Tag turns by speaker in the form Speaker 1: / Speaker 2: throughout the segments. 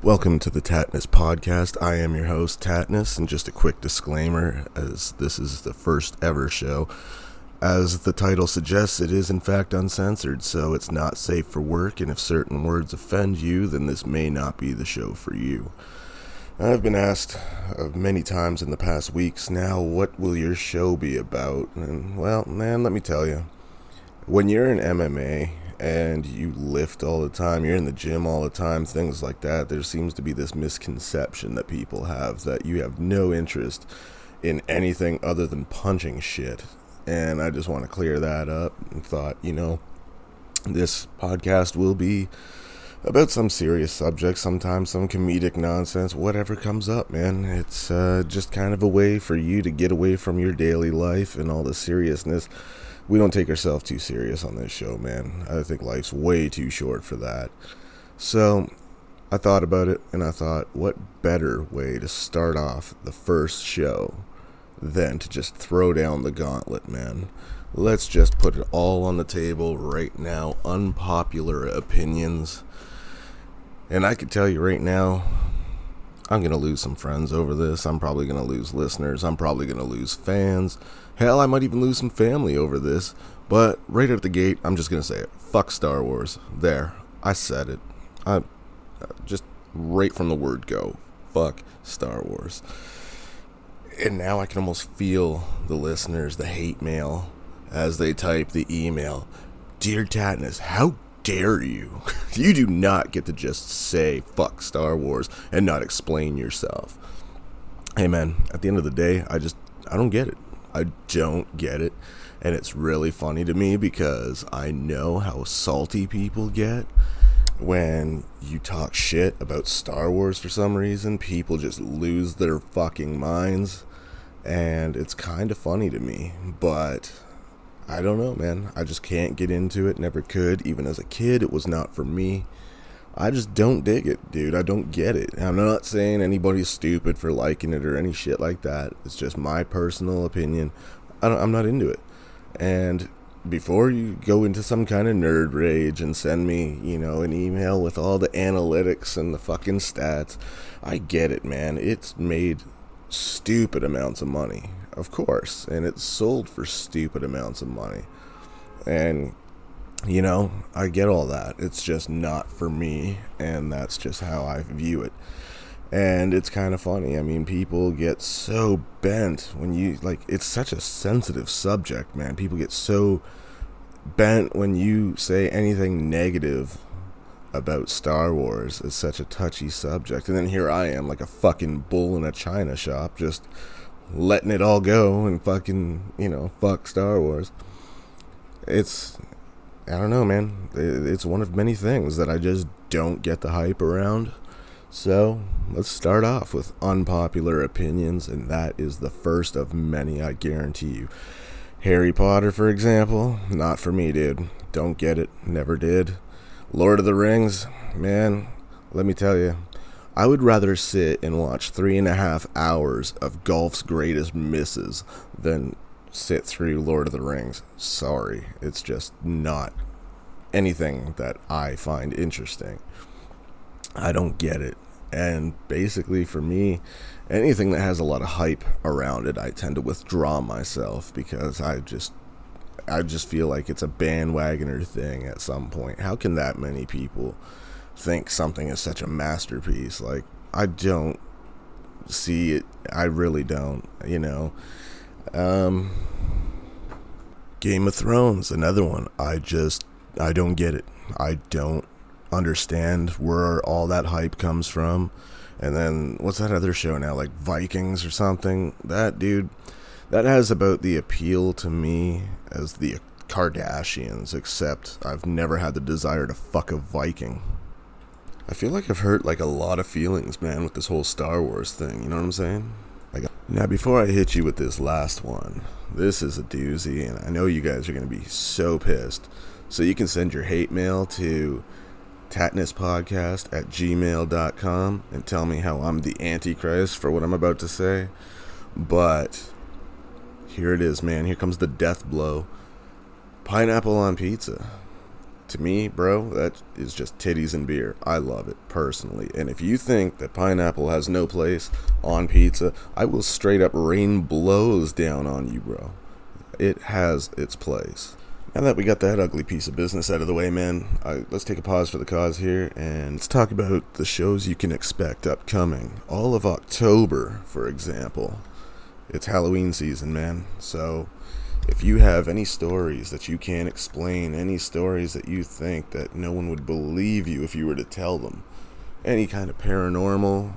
Speaker 1: Welcome to the Tattness Podcast. I am your host, Tattness, and just a quick disclaimer as this is the first ever show. As the title suggests, it is in fact uncensored, so it's not safe for work, and if certain words offend you, then this may not be the show for you. I've been asked uh, many times in the past weeks now, what will your show be about? And, well, man, let me tell you. When you're in MMA and you lift all the time, you're in the gym all the time, things like that, there seems to be this misconception that people have that you have no interest in anything other than punching shit. And I just want to clear that up and thought, you know, this podcast will be about some serious subjects, sometimes some comedic nonsense, whatever comes up, man. It's uh, just kind of a way for you to get away from your daily life and all the seriousness. We don't take ourselves too serious on this show, man. I think life's way too short for that. So I thought about it and I thought, what better way to start off the first show than to just throw down the gauntlet, man? Let's just put it all on the table right now. Unpopular opinions and I can tell you right now, I'm going to lose some friends over this. I'm probably going to lose listeners. I'm probably going to lose fans. Hell, I might even lose some family over this. But right at the gate, I'm just going to say it. Fuck Star Wars. There. I said it. I uh, just right from the word go. Fuck Star Wars. And now I can almost feel the listeners, the hate mail, as they type the email. Dear Tattness, how dare you? You do not get to just say fuck Star Wars and not explain yourself. Hey man, at the end of the day, I just I don't get it. I don't get it. And it's really funny to me because I know how salty people get when you talk shit about Star Wars for some reason. People just lose their fucking minds. And it's kind of funny to me. But I don't know, man. I just can't get into it. Never could. Even as a kid, it was not for me. I just don't dig it, dude. I don't get it. I'm not saying anybody's stupid for liking it or any shit like that. It's just my personal opinion. I am not into it. And before you go into some kind of nerd rage and send me, you know, an email with all the analytics and the fucking stats, I get it, man. It's made stupid amounts of money of course, and it's sold for stupid amounts of money. And you know, I get all that. It's just not for me, and that's just how I view it. And it's kind of funny. I mean, people get so bent when you like it's such a sensitive subject, man. People get so bent when you say anything negative about Star Wars. It's such a touchy subject. And then here I am like a fucking bull in a china shop just letting it all go and fucking, you know, fuck Star Wars. It's, I don't know, man. It's one of many things that I just don't get the hype around. So let's start off with unpopular opinions, and that is the first of many, I guarantee you. Harry Potter, for example, not for me, dude. Don't get it, never did. Lord of the Rings, man, let me tell you, I would rather sit and watch three and a half hours of golf's greatest misses than sit through Lord of the Rings. Sorry, it's just not anything that I find interesting. I don't get it. And basically, for me, anything that has a lot of hype around it, I tend to withdraw myself because I just. I just feel like it's a bandwagoner thing at some point. How can that many people think something is such a masterpiece. Like I don't see it. I really don't. You know. Um, Game of Thrones, another one. I just I don't get it. I don't understand where all that hype comes from. And then what's that other show now? Like Vikings or something? That dude, that has about the appeal to me as the Kardashians, except I've never had the desire to fuck a Viking. I feel like I've hurt like a lot of feelings, man, with this whole Star Wars thing. You know what I'm saying? Now before I hit you with this last one, this is a doozy, and I know you guys are gonna be so pissed. So you can send your hate mail to tattnesspodcast at gmail.com and tell me how I'm the Antichrist for what I'm about to say. But here it is, man. Here comes the death blow. Pineapple on pizza. To me, bro, that is just titties and beer. I love it personally. And if you think that pineapple has no place on pizza, I will straight up rain blows down on you, bro. It has its place. Now that we got that ugly piece of business out of the way, man, I, let's take a pause for the cause here and let's talk about the shows you can expect upcoming. All of October, for example. It's Halloween season, man. So if you have any stories that you can't explain, any stories that you think that no one would believe you if you were to tell them, any kind of paranormal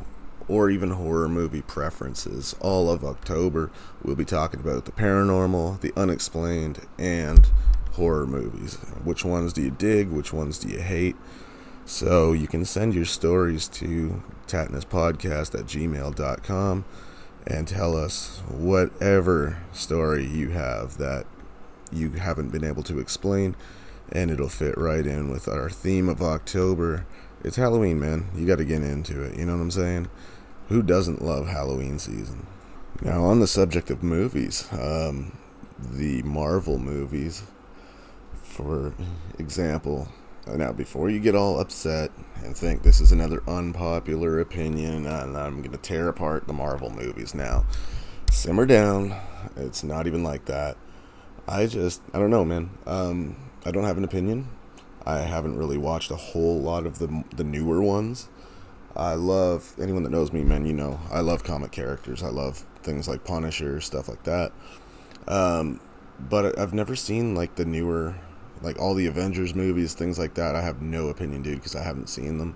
Speaker 1: or even horror movie preferences, all of October we'll be talking about the paranormal, the unexplained, and horror movies. Which ones do you dig? Which ones do you hate? So you can send your stories to tattnesspodcast at gmail.com and tell us whatever story you have that you haven't been able to explain, and it'll fit right in with our theme of October. It's Halloween, man. You got to get into it. You know what I'm saying? Who doesn't love Halloween season? Now, on the subject of movies, um, the Marvel movies, for example, now before you get all upset and think this is another unpopular opinion and I'm going to tear apart the Marvel movies now, simmer down. It's not even like that. I just, I don't know, man. Um, I don't have an opinion. I haven't really watched a whole lot of the the newer ones. I love anyone that knows me, man. You know, I love comic characters. I love things like Punisher, stuff like that. Um, but I've never seen like the newer, like all the Avengers movies, things like that. I have no opinion, dude, because I haven't seen them.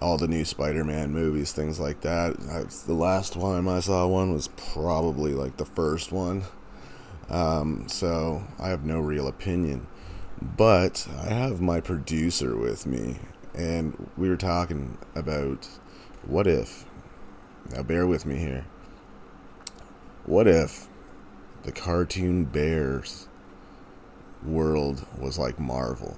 Speaker 1: All the new Spider-Man movies, things like that. I, the last time I saw one was probably like the first one. Um, so I have no real opinion. But I have my producer with me, and we were talking about what if. Now, bear with me here. What if the cartoon bears world was like Marvel?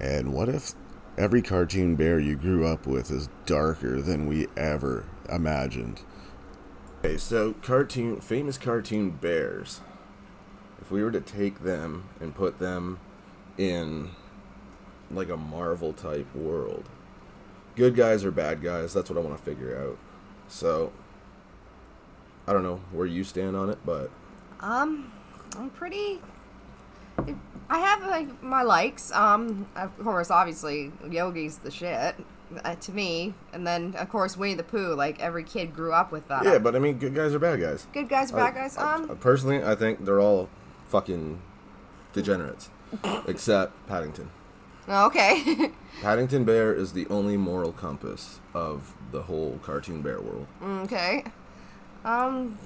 Speaker 1: And what if every cartoon bear you grew up with is darker than we ever imagined? Okay, so cartoon famous cartoon bears. If we were to take them and put them in like a Marvel type world. Good guys or bad guys, that's what I want to figure out. So I don't know where you stand on it, but
Speaker 2: Um, I'm pretty. I have like my likes. Um, of course, obviously, Yogi's the shit uh, to me, and then of course Winnie the Pooh. Like every kid grew up with that.
Speaker 1: yeah, but I mean, good guys are bad guys.
Speaker 2: Good guys, are
Speaker 1: bad
Speaker 2: guys.
Speaker 1: I-
Speaker 2: Um,
Speaker 1: personally, I think they're all fucking degenerates, except Paddington.
Speaker 2: okay.
Speaker 1: Paddington Bear is the only moral compass of the whole cartoon bear world.
Speaker 2: okay. Um,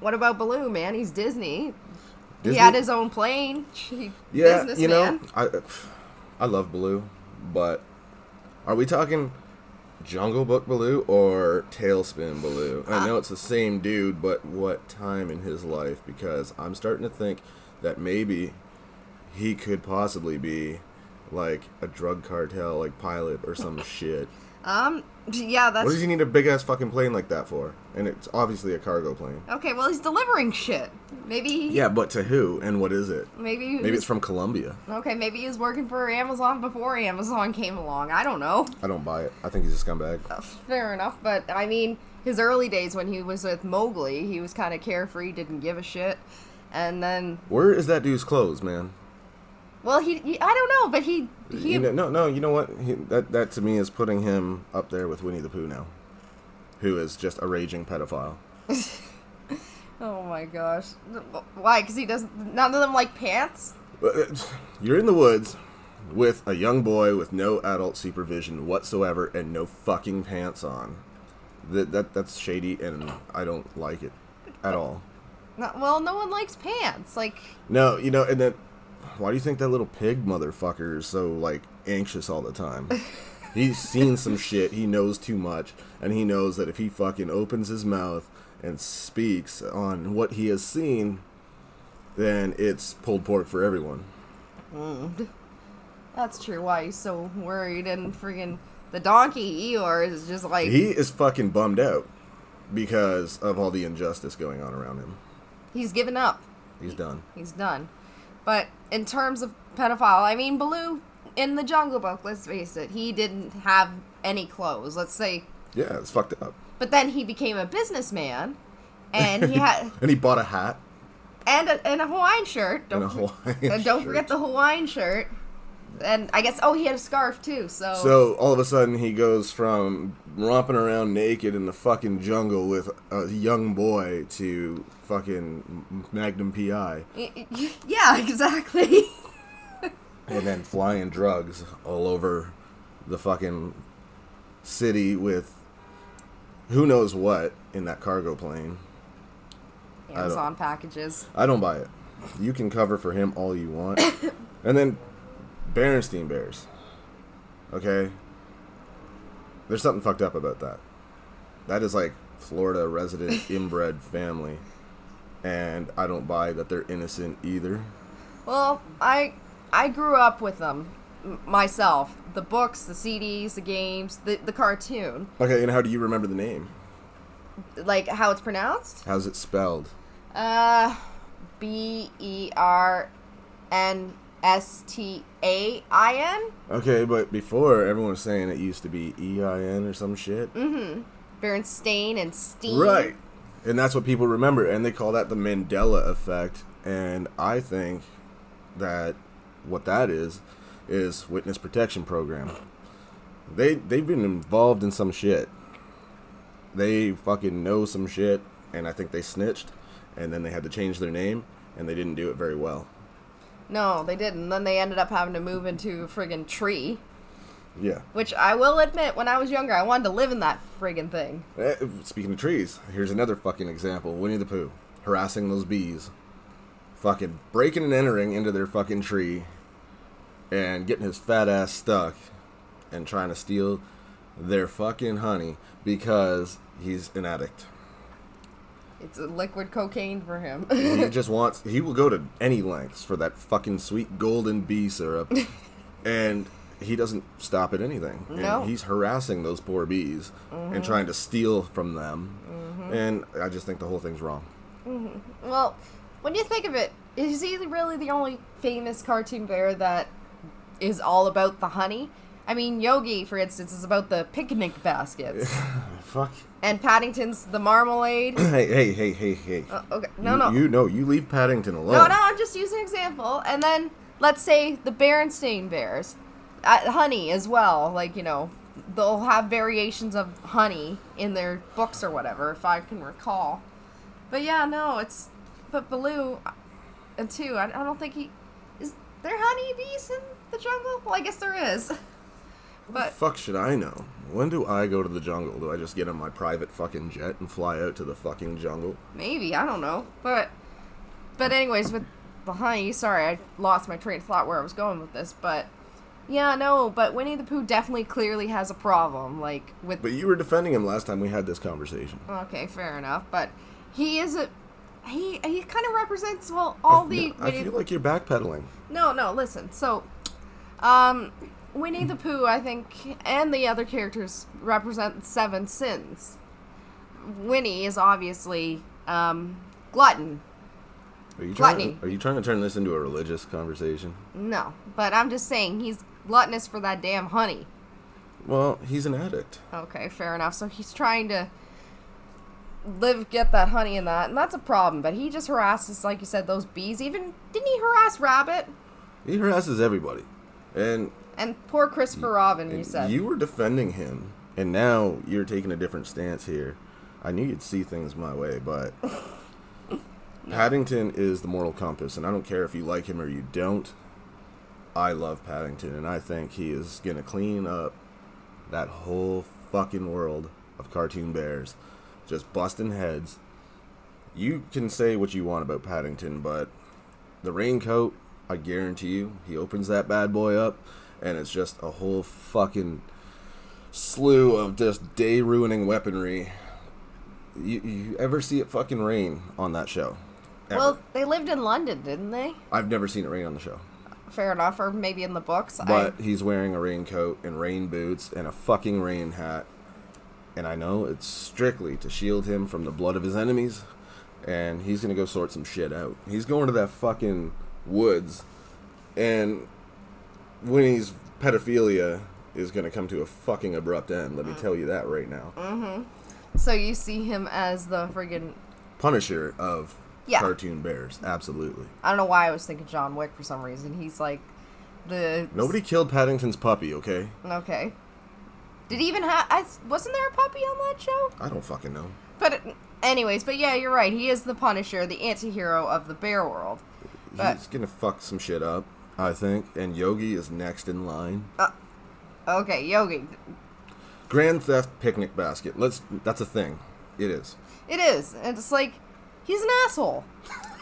Speaker 2: what about Baloo? Man, he's Disney.
Speaker 1: Disney?
Speaker 2: He had his own plane. He,
Speaker 1: Yeah, you know, I I love Baloo, but are we talking Jungle Book Baloo or TaleSpin Baloo? I uh. know it's the same dude, but what time in his life? Because I'm starting to think that maybe he could possibly be like a drug cartel, like pilot or some shit.
Speaker 2: Um, yeah, that's
Speaker 1: What does he need a big ass fucking plane like that for? And it's obviously a cargo plane.
Speaker 2: okay. Well, he's delivering shit. Maybe. He,
Speaker 1: Yeah, but to who and what is it?
Speaker 2: Maybe.
Speaker 1: Maybe it's from Colombia.
Speaker 2: Okay, maybe he was working for Amazon before Amazon came along. I don't know.
Speaker 1: I don't buy it. I think he's a scumbag.
Speaker 2: Fair enough, but I mean, his early days when he was with Mowgli, he was kind of carefree, didn't give a shit. And then,
Speaker 1: Where is that dude's clothes, man?
Speaker 2: Well, he, he I don't know, but he he
Speaker 1: You know, no, no. You know what? He, that that to me is putting him up there with Winnie the Pooh now, who is just a raging pedophile.
Speaker 2: Oh my gosh. Why? Cuz he doesn't none of them like pants?
Speaker 1: Uh, You're in the woods with a young boy with no adult supervision whatsoever and no fucking pants on. That that that's shady, and I don't like it at all.
Speaker 2: No, well, no one likes pants. Like
Speaker 1: No, you know, and then why do you think that little pig motherfucker is so like anxious all the time? He's seen some shit. He knows too much, and he knows that if he fucking opens his mouth and speaks on what he has seen, then it's pulled pork for everyone. Mm.
Speaker 2: that's true. Why he's so worried and freaking the donkey Eeyore is just like
Speaker 1: He is fucking bummed out because of all the injustice going on around him.
Speaker 2: he's given up.
Speaker 1: He's done.
Speaker 2: He's done. But in terms of pedophile, I mean, Baloo, in the Jungle Book, let's face it, he didn't have any clothes. Let's say,
Speaker 1: Yeah, it's fucked up.
Speaker 2: but then he became a businessman, and he had
Speaker 1: And he bought a hat
Speaker 2: and a, and a Hawaiian shirt. Don't
Speaker 1: and a Hawaiian
Speaker 2: and don't
Speaker 1: shirt.
Speaker 2: forget the Hawaiian shirt. And I guess oh he had a scarf too. So,
Speaker 1: So all of a sudden he goes from romping around naked in the fucking jungle with a young boy to fucking Magnum PI
Speaker 2: yeah, exactly.
Speaker 1: and then flying drugs all over the fucking city with who knows what in that cargo plane.
Speaker 2: Amazon packages.
Speaker 1: I don't buy it. You can cover for him all you want. and then Berenstein Bears. Okay? There's something fucked up about that. That is like Florida resident inbred family. And I don't buy that they're innocent either.
Speaker 2: Well, I I grew up with them myself. The books, the CDs, the games, the the cartoon.
Speaker 1: Okay, and how do you remember the name?
Speaker 2: Like how it's pronounced?
Speaker 1: How's it spelled?
Speaker 2: Uh B E R N S T A I N.
Speaker 1: Okay, but before everyone was saying it used to be E I N or some shit. Mm-hmm.
Speaker 2: Berenstain and Steen.
Speaker 1: Right. And that's what people remember, and they call that the Mandela effect. And I think that what that is is witness protection program. They they've been involved in some shit. They fucking know some shit, and I think they snitched, and then they had to change their name, and they didn't do it very well.
Speaker 2: No, they didn't. Then they ended up having to move into a friggin' tree.
Speaker 1: Yeah.
Speaker 2: Which I will admit, when I was younger, I wanted to live in that friggin' thing.
Speaker 1: Eh, Speaking of trees, here's another fucking example. Winnie the Pooh harassing those bees, fucking breaking and entering into their fucking tree, and getting his fat ass stuck, and trying to steal their fucking honey because he's an addict.
Speaker 2: It's a liquid cocaine for him.
Speaker 1: he just wants. He will go to any lengths for that fucking sweet golden bee syrup, and he doesn't stop at anything. And
Speaker 2: No.
Speaker 1: he's harassing those poor bees and mm-hmm. trying to steal from them, mm-hmm. and I just think the whole thing's wrong. Mm-hmm.
Speaker 2: well, when you think of it, is he really the only famous cartoon bear that is all about the honey? I mean, Yogi, for instance, is about the picnic baskets,
Speaker 1: Fuck.
Speaker 2: and Paddington's the marmalade.
Speaker 1: Hey, hey, hey, hey, hey.
Speaker 2: Uh, okay, no,
Speaker 1: you,
Speaker 2: no,
Speaker 1: You know, you leave Paddington alone.
Speaker 2: no, no. I'm just using an example. And then let's say the Berenstain Bears, uh, honey as well. Like you know, they'll have variations of honey in their books or whatever, if I can recall. But yeah, no, it's but Baloo, uh, two. I, I don't think he is there honeybees in the jungle. Well, I guess there is. But
Speaker 1: Fuck should I know? When do I go to the jungle? Do I just get on my private fucking jet and fly out to the fucking jungle?
Speaker 2: Maybe I don't know, but but anyways, with behind you. sorry, I lost my train of thought where I was going with this, but yeah, no, but Winnie the Pooh definitely clearly has a problem, like with.
Speaker 1: But you were defending him last time we had this conversation.
Speaker 2: okay, fair enough, but he is a he he kind of represents well all
Speaker 1: I,
Speaker 2: the
Speaker 1: no, I feel like you're backpedaling.
Speaker 2: no no listen so um Winnie the Pooh I think and the other characters represent seven sins. Winnie is obviously um glutton
Speaker 1: Are you trying?
Speaker 2: Gluttony.
Speaker 1: Are you trying to turn this into a religious conversation?
Speaker 2: No, but I'm just saying he's gluttonous for that damn honey.
Speaker 1: Well, he's an addict.
Speaker 2: Okay, fair enough. So he's trying to live, get that honey and that, and that's a problem. But he just harasses, like you said, those bees. Even didn't he harass Rabbit
Speaker 1: He harasses everybody, and
Speaker 2: and poor Christopher Robin? You
Speaker 1: And
Speaker 2: said
Speaker 1: You were defending him, and now you're taking a different stance here. I knew you'd see things my way, but Paddington is the moral compass, and I don't care if you like him or you don't. I love Paddington, and I think he is gonna clean up that whole fucking world of cartoon bears, just busting heads. You can say what you want about Paddington, but the raincoat, I guarantee you, he opens that bad boy up, and it's just a whole fucking slew of just day ruining weaponry. You, you ever see it fucking rain on that show? Ever.
Speaker 2: well, they lived in London, didn't they?
Speaker 1: I've never seen it rain on the show.
Speaker 2: Fair enough, or maybe in the books.
Speaker 1: But
Speaker 2: I,
Speaker 1: he's wearing a raincoat and rain boots and a fucking rain hat. And I know it's strictly to shield him from the blood of his enemies. And he's gonna go sort some shit out. He's going to that fucking woods. And when he's pedophilia is going to come to a fucking abrupt end. Let me tell you that right now.
Speaker 2: Mm-hmm. So you see him as the friggin'
Speaker 1: Punisher of
Speaker 2: Yeah.
Speaker 1: cartoon bears. Absolutely.
Speaker 2: I don't know why I was thinking John Wick for some reason. He's like the
Speaker 1: Nobody killed Paddington's puppy, okay?
Speaker 2: Okay. Did he even have? I wasn't there a puppy on that show?
Speaker 1: I don't fucking know.
Speaker 2: But anyways, but yeah, you're right. He is the Punisher, the anti-hero of the bear world. But
Speaker 1: He's gonna fuck some shit up, I think. And Yogi is next in line.
Speaker 2: Uh, okay, Yogi,
Speaker 1: Grand Theft Picnic Basket. Let's. That's a thing. It is.
Speaker 2: it is, and it's like he's an asshole.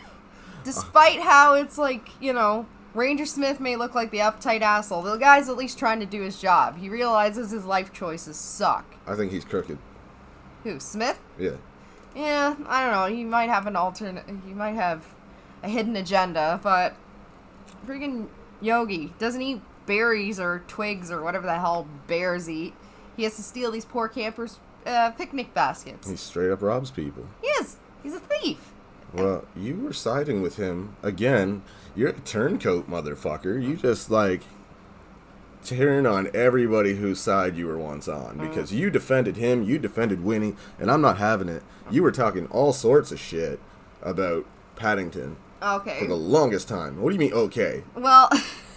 Speaker 2: Despite how it's like you know. Ranger Smith may look like the uptight asshole. The guy's at least trying to do his job. He realizes his life choices suck.
Speaker 1: I think he's crooked.
Speaker 2: Who, Smith?
Speaker 1: Yeah.
Speaker 2: Yeah, I don't know. He might have an alternate. He might have a hidden agenda, but freaking Yogi doesn't eat berries or twigs or whatever the hell bears eat. He has to steal these poor campers' uh, picnic baskets.
Speaker 1: He straight up robs people.
Speaker 2: He is. He's a thief.
Speaker 1: Well, you were siding with him again. You're a turncoat, motherfucker. You just like turn on everybody whose side you were once on because you defended him, you defended Winnie, and I'm not having it. You were talking all sorts of shit about Paddington
Speaker 2: Okay.
Speaker 1: for the longest time. What do you mean, okay?
Speaker 2: Well,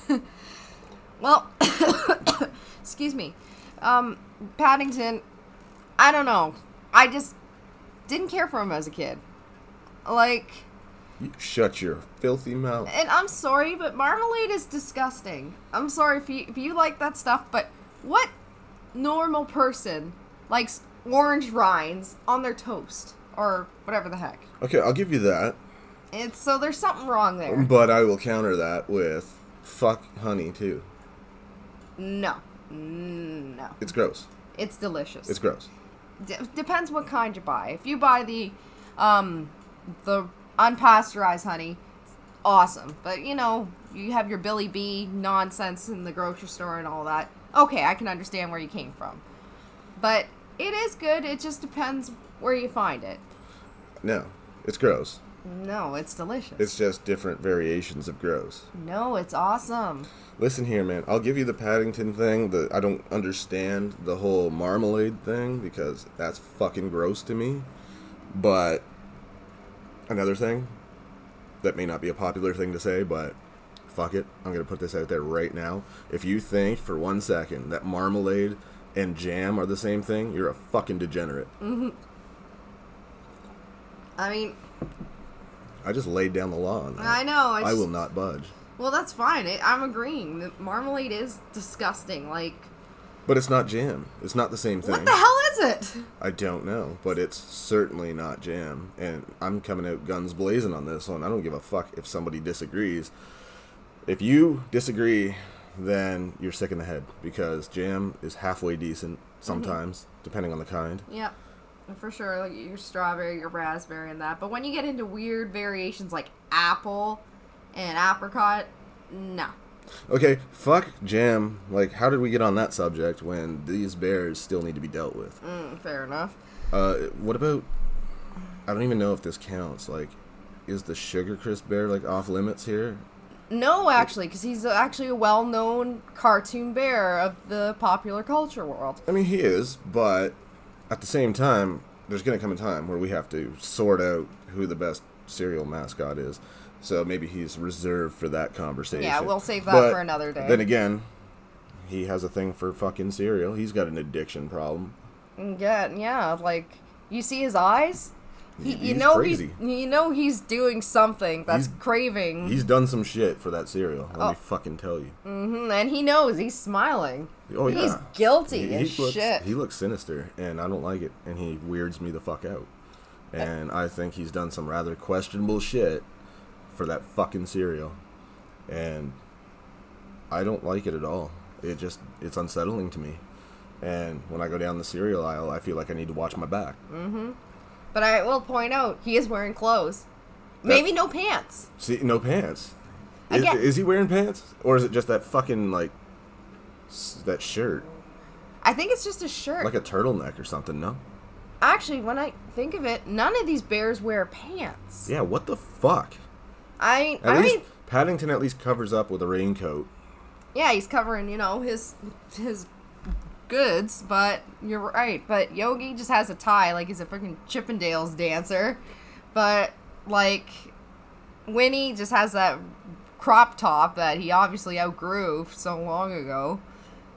Speaker 2: well, excuse me. Um, Paddington, I don't know. I just didn't care for him as a kid. Like,
Speaker 1: You shut your filthy mouth.
Speaker 2: and I'm sorry, but marmalade is disgusting. I'm sorry if you if you like that stuff, but what normal person likes orange rinds on their toast or whatever the heck?
Speaker 1: Okay, I'll give you that,
Speaker 2: It's so there's something wrong there.
Speaker 1: but I will counter that with fuck honey too.
Speaker 2: No, no,
Speaker 1: It's gross.
Speaker 2: it's delicious.
Speaker 1: It's gross.
Speaker 2: D- depends what kind you buy. If you buy the um the unpasteurized honey, it's awesome. But you know, you have your Billy Bee nonsense in the grocery store and all that. Okay, I can understand where you came from. But it is good. It just depends where you find it.
Speaker 1: No, it's gross.
Speaker 2: No, it's delicious.
Speaker 1: It's just different variations of gross.
Speaker 2: no, it's awesome.
Speaker 1: Listen here, man. I'll give you the Paddington thing. The I don't understand the whole marmalade thing because that's fucking gross to me. But another thing that may not be a popular thing to say, but fuck it. I'm gonna put this out there right now. If you think for one second that marmalade and jam are the same thing, you're a fucking degenerate. Mm-hmm.
Speaker 2: I mean,
Speaker 1: I just laid down the law on that.
Speaker 2: I know. I,
Speaker 1: I
Speaker 2: just-
Speaker 1: will not budge.
Speaker 2: Well, that's fine. It, I'm agreeing. The marmalade is disgusting. Like,
Speaker 1: But it's not jam. It's not the same thing.
Speaker 2: what the hell is it?
Speaker 1: I don't know, but it's certainly not jam. And I'm coming out guns blazing on this one. I don't give a fuck if somebody disagrees. If you disagree, then you're sick in the head because jam is halfway decent mm-hmm. sometimes, depending on the kind.
Speaker 2: Yep. For sure, like your strawberry, your raspberry, and that. But when you get into weird variations like apple and apricot, no.
Speaker 1: Okay, fuck jam. Like, how did we get on that subject when these bears still need to be dealt with?
Speaker 2: Mm, fair enough.
Speaker 1: Uh, what about? I don't even know if this counts. Like, is the Sugar Crisp bear like off limits here?
Speaker 2: No, actually, because he's actually a well-known cartoon bear of the popular culture world.
Speaker 1: I mean, he is, but at the same time, there's going to come a time where we have to sort out who the best cereal mascot is. So maybe he's reserved for that conversation.
Speaker 2: Yeah, we'll save that
Speaker 1: But
Speaker 2: for another day.
Speaker 1: Then again, he has a thing for fucking cereal. He's got an addiction problem.
Speaker 2: Mm, Yeah, yeah, like you see his eyes. He, you know
Speaker 1: crazy.
Speaker 2: he's you know he's doing something that's
Speaker 1: He's-
Speaker 2: craving,
Speaker 1: He's done some shit for that cereal. Let
Speaker 2: Oh.
Speaker 1: me fucking tell you.
Speaker 2: hmm and he knows he's smiling.
Speaker 1: Oh yeah,
Speaker 2: He's guilty
Speaker 1: He,
Speaker 2: as
Speaker 1: he looks,
Speaker 2: shit.
Speaker 1: he looks sinister, and I don't like it. And he weirds me the fuck out. And I think he's done some rather questionable shit for that fucking cereal, and I don't like it at all. It just it's unsettling to me. And when I go down the cereal aisle, I feel like I need to watch my back.
Speaker 2: But I will point out he is wearing clothes. Maybe no pants.
Speaker 1: See, no pants. Is,
Speaker 2: Again-
Speaker 1: is he wearing pants, or is it just that fucking like s- that shirt,
Speaker 2: I think it's just a shirt.
Speaker 1: like a turtleneck or something? No.
Speaker 2: Actually, when I think of it, none of these bears wear pants.
Speaker 1: Yeah. What the fuck?
Speaker 2: I
Speaker 1: At
Speaker 2: I
Speaker 1: least
Speaker 2: mean,
Speaker 1: Paddington at least covers up with a raincoat.
Speaker 2: yeah, he's covering, you know, his his goods, but you're right. But Yogi just has a tie, like he's a freaking Chippendales dancer. But like Winnie just has that crop top that he obviously outgrew so long ago.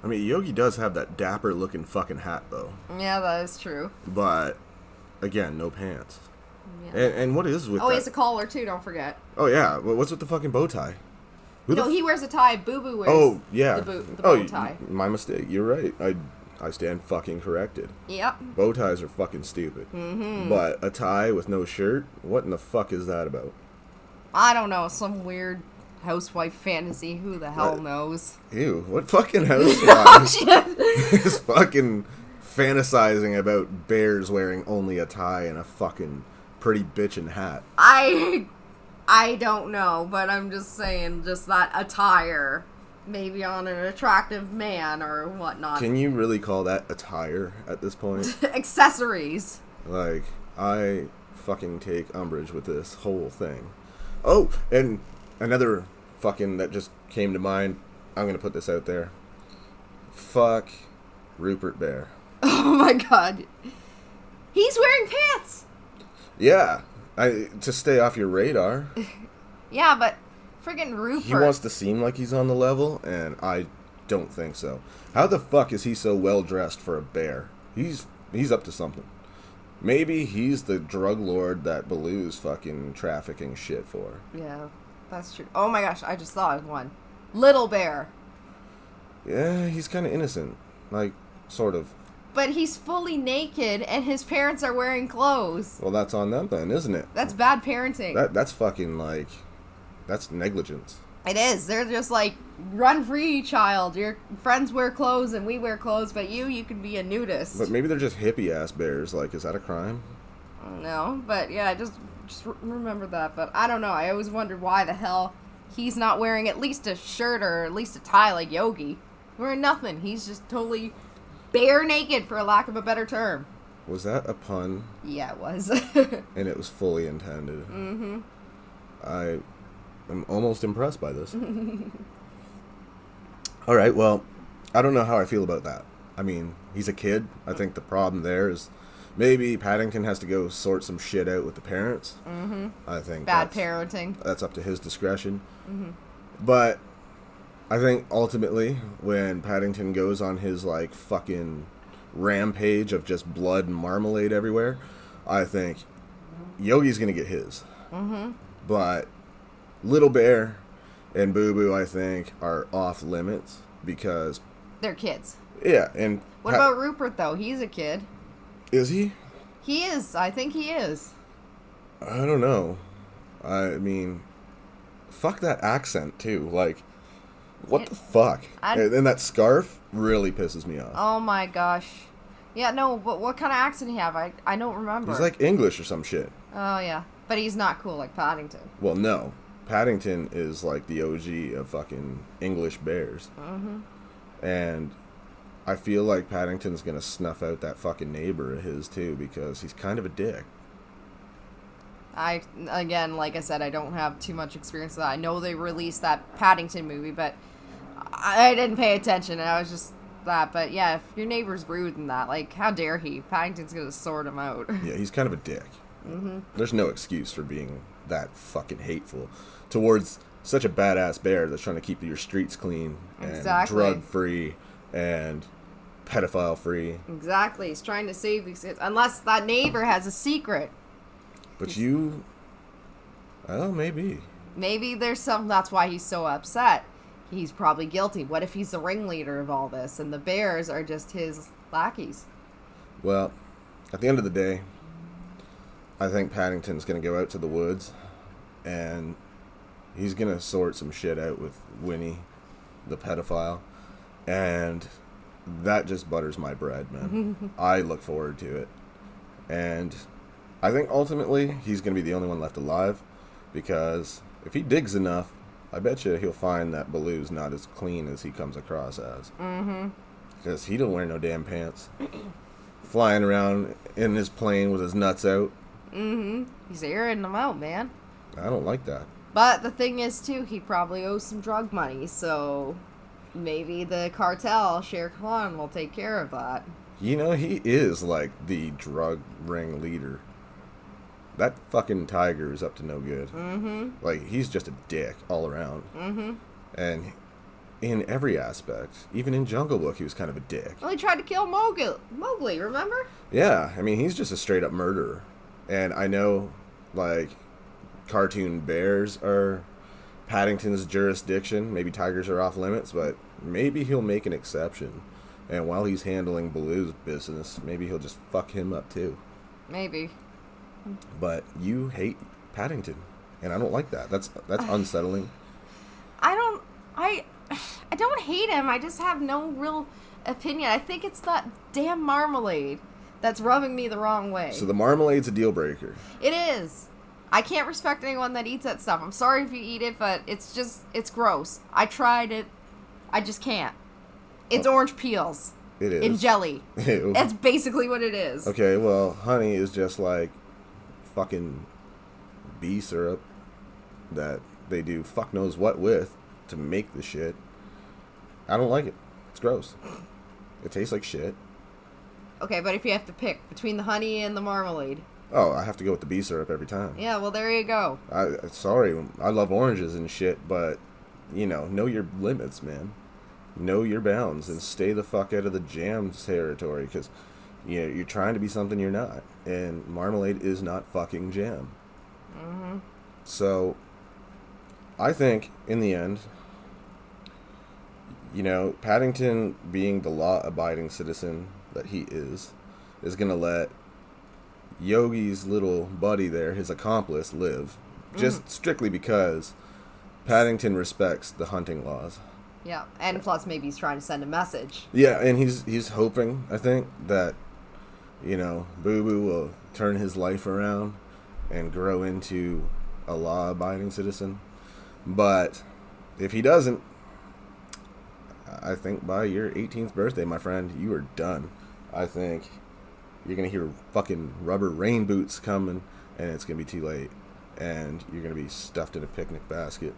Speaker 1: I mean, Yogi does have that dapper looking fucking hat though,
Speaker 2: Yeah, that is true.
Speaker 1: but again, no pants.
Speaker 2: Yeah.
Speaker 1: And, and what is with
Speaker 2: oh, he has a collar too. Don't forget.
Speaker 1: oh yeah, what's with the fucking bow tie? Who
Speaker 2: no,
Speaker 1: f-
Speaker 2: he wears a tie. Boo Boo wears.
Speaker 1: Oh yeah.
Speaker 2: The, boot, the
Speaker 1: oh,
Speaker 2: bow tie.
Speaker 1: my mistake. You're right. I I stand fucking corrected.
Speaker 2: Yep.
Speaker 1: Bow ties are fucking stupid. Mm-hmm. But a tie with no shirt, what in the fuck is that about?
Speaker 2: I don't know. Some weird housewife fantasy. Who the hell
Speaker 1: What?
Speaker 2: knows?
Speaker 1: Ew, what fucking
Speaker 2: oh
Speaker 1: housewives
Speaker 2: shit.
Speaker 1: is fucking fantasizing about bears wearing only a tie and a fucking pretty bitchin' hat?
Speaker 2: I I don't know, but I'm just saying, just that attire, maybe on an attractive man or whatnot.
Speaker 1: Can you really call that attire at this point?
Speaker 2: Accessories.
Speaker 1: Like, I fucking take umbrage with this whole thing. Oh, and another fucking that just came to mind. I'm gonna put this out there. Fuck Rupert Bear.
Speaker 2: Oh my god. He's wearing pants.
Speaker 1: Yeah, I to stay off your radar.
Speaker 2: Yeah, but friggin' Rupert.
Speaker 1: He wants to seem like he's on the level, and I don't think so. How the fuck is he so well dressed for a bear? He's he's up to something. Maybe he's the drug lord that Baloo's fucking trafficking shit for.
Speaker 2: Yeah, that's true. Oh my gosh, I just saw one. Little Bear.
Speaker 1: Yeah, he's kind of innocent, like sort of.
Speaker 2: But he's fully naked and his parents are wearing clothes.
Speaker 1: Well, that's on them then, isn't it?
Speaker 2: That's bad parenting.
Speaker 1: That that's fucking like, that's negligence.
Speaker 2: It is. They're just like, run free, child. Your friends wear clothes and we wear clothes, but you, you can be a nudist.
Speaker 1: But maybe they're just hippie ass bears. Like, is that a crime?
Speaker 2: no, but yeah, just just remember that. But I don't know. I always wondered why the hell he's not wearing at least a shirt or at least a tie like Yogi. Wearing nothing. He's just totally bare naked, for lack of a better term.
Speaker 1: Was that a pun?
Speaker 2: Yeah, it was.
Speaker 1: And it was fully intended. Mm-hmm. I am almost impressed by this. All right, well, I don't know how I feel about that. I mean, he's a kid. I think the problem there is maybe Paddington has to go sort some shit out with the parents. Mm-hmm. I think
Speaker 2: bad
Speaker 1: that's-
Speaker 2: parenting.
Speaker 1: that's up to his discretion. But I think ultimately, when Paddington goes on his like fucking rampage of just blood and marmalade everywhere, I think Yogi's gonna get his. Mm-hmm. But Little Bear and Boo Boo, I think, are off limits because
Speaker 2: They're kids.
Speaker 1: yeah. And
Speaker 2: What
Speaker 1: Pa-
Speaker 2: about Rupert though? He's a kid.
Speaker 1: is he?
Speaker 2: He is. I think he is.
Speaker 1: I don't know. I mean, fuck that accent too. Like, what the fuck?
Speaker 2: I-
Speaker 1: And, and that scarf really pisses me off.
Speaker 2: Oh my gosh. Yeah, no, but what kind of accent he have? I I don't remember.
Speaker 1: He's like English or some shit.
Speaker 2: Oh yeah, but he's not cool like Paddington.
Speaker 1: Well, no. Paddington is like the OG of fucking English bears. Mm-hmm. And I feel like Paddington's gonna snuff out that fucking neighbor of his too because he's kind of a dick.
Speaker 2: I again, like I said, I don't have too much experience with that. I know they released that Paddington movie, but I, didn't pay attention. And I was just that. But yeah, if your neighbor's rude and that, like, how dare he? Paddington's gonna sort him out.
Speaker 1: Yeah, he's kind of a dick. Mm-hmm. There's no excuse for being that fucking hateful towards such a badass bear that's trying to keep your streets clean and
Speaker 2: Exactly.
Speaker 1: drug free and pedophile free.
Speaker 2: exactly. He's trying to save these kids, unless that neighbor has a secret.
Speaker 1: But you, well, maybe.
Speaker 2: Maybe there's some. That's why he's so upset. He's probably guilty. What if he's the ringleader of all this, and the bears are just his lackeys?
Speaker 1: Well, at the end of the day, I think Paddington's going to go out to the woods and he's going to sort some shit out with Winnie, the pedophile. And that just butters my bread, man. I look forward to it. And I think ultimately he's going to be the only one left alive because if he digs enough, I bet you he'll find that Baloo's not as clean as he comes across as. Mm-hmm. Because he don't wear no damn pants flying around in his plane with his nuts out. Mm-hmm.
Speaker 2: He's airing them out, man.
Speaker 1: I don't like that.
Speaker 2: But the thing is, too, he probably owes some drug money, so maybe the cartel, Shere Khan, will take care of that.
Speaker 1: You know, he is like the drug ring leader. That fucking tiger is up to no good.
Speaker 2: Mm-hmm.
Speaker 1: Like he's just a dick all around.
Speaker 2: Mm-hmm.
Speaker 1: And in every aspect, even in Jungle Book, he was kind of a dick.
Speaker 2: Well, he tried to kill Mowgli, Mowgli remember?
Speaker 1: Yeah, I mean, he's just a straight up murderer. And I know, like, cartoon bears are Paddington's jurisdiction. Maybe tigers are off limits, but maybe he'll make an exception. And while he's handling Baloo's business, maybe he'll just fuck him up too.
Speaker 2: Maybe.
Speaker 1: But you hate Paddington, and I don't like that. That's that's unsettling.
Speaker 2: I don't. I. I don't hate him. I just have no real opinion. I think it's that damn marmalade that's rubbing me the wrong way.
Speaker 1: So the marmalade's a deal breaker.
Speaker 2: It is. I can't respect anyone that eats that stuff. I'm sorry if you eat it, but it's just it's gross. I tried it. I just can't. It's oh. orange peels
Speaker 1: It is
Speaker 2: in jelly.
Speaker 1: Ew.
Speaker 2: That's basically what it is.
Speaker 1: Okay, well, honey is just like fucking bee syrup that they do fuck knows what with to make the shit. I don't like it. It's gross. It tastes like shit.
Speaker 2: Okay, but if you have to pick between the honey and the marmalade,
Speaker 1: Oh, I have to go with the bee syrup every time.
Speaker 2: yeah, well there you go.
Speaker 1: I sorry, I love oranges and shit, but you know, know your limits, man. Know your bounds and stay the fuck out of the jam territory because you know, you're trying to be something you're not, and marmalade is not fucking jam.
Speaker 2: hmm
Speaker 1: So, I think in the end, you know, Paddington, being the law-abiding citizen that he is, is gonna let Yogi's little buddy there, his accomplice, live, just strictly because Paddington respects the hunting laws.
Speaker 2: Yeah, and plus maybe he's trying to send a message.
Speaker 1: Yeah, and he's he's hoping, I think, that you know, Boo Boo will turn his life around and grow into a law-abiding citizen. But if he doesn't, I think by your 18th birthday, my friend, you are done. I think you're gonna hear fucking rubber rain boots coming, and it's gonna be too late, and you're gonna be stuffed in a picnic basket,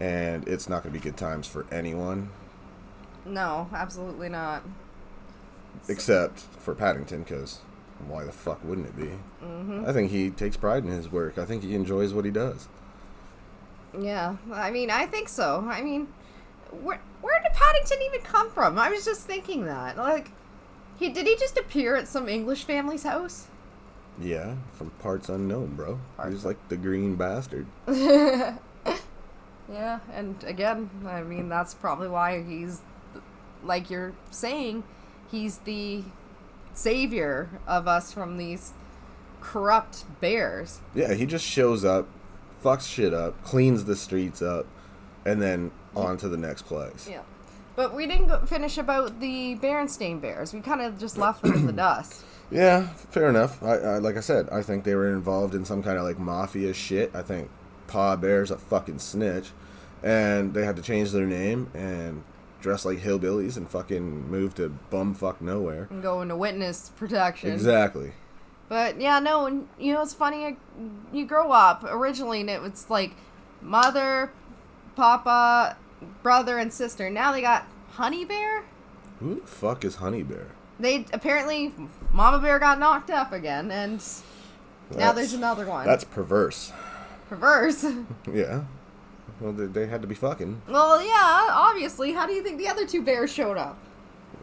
Speaker 1: and it's not gonna be good times for anyone
Speaker 2: No, absolutely not.
Speaker 1: Except for Paddington, because why the fuck wouldn't it be?
Speaker 2: hmm
Speaker 1: I think he takes pride in his work. I think he enjoys what he does.
Speaker 2: Yeah, I mean, I think so. I mean, where where did Paddington even come from? I was just thinking that. Like, he did he just appear at some English family's house?
Speaker 1: Yeah, from parts unknown, bro.
Speaker 2: Parts-
Speaker 1: He's like the green bastard.
Speaker 2: Yeah, and again, I mean, that's probably why he's, like you're saying, he's the savior of us from these corrupt bears.
Speaker 1: Yeah, he just shows up, fucks shit up, cleans the streets up, and then on to the next place.
Speaker 2: Yeah. But we didn't go finish about the Berenstain Bears. We kind of just left them in the dust.
Speaker 1: Yeah, fair enough. I, I like I said, I think they were involved in some kind of like mafia shit. I think Pa Bear's a fucking snitch, and they had to change their name and dress like hillbillies and fucking move to bumfuck nowhere.
Speaker 2: And go into witness protection.
Speaker 1: Exactly.
Speaker 2: But yeah, no, and you know it's funny. Uh, you grow up originally, and it was like mother, papa, brother, and sister. Now they got Honey Bear.
Speaker 1: Who the fuck is Honey Bear?
Speaker 2: They apparently Mama Bear got knocked up again, and now there's another one.
Speaker 1: That's perverse.
Speaker 2: perverse.
Speaker 1: Yeah. Well, they, they had to be fucking.
Speaker 2: well, yeah, obviously. How do you think the other two bears showed up?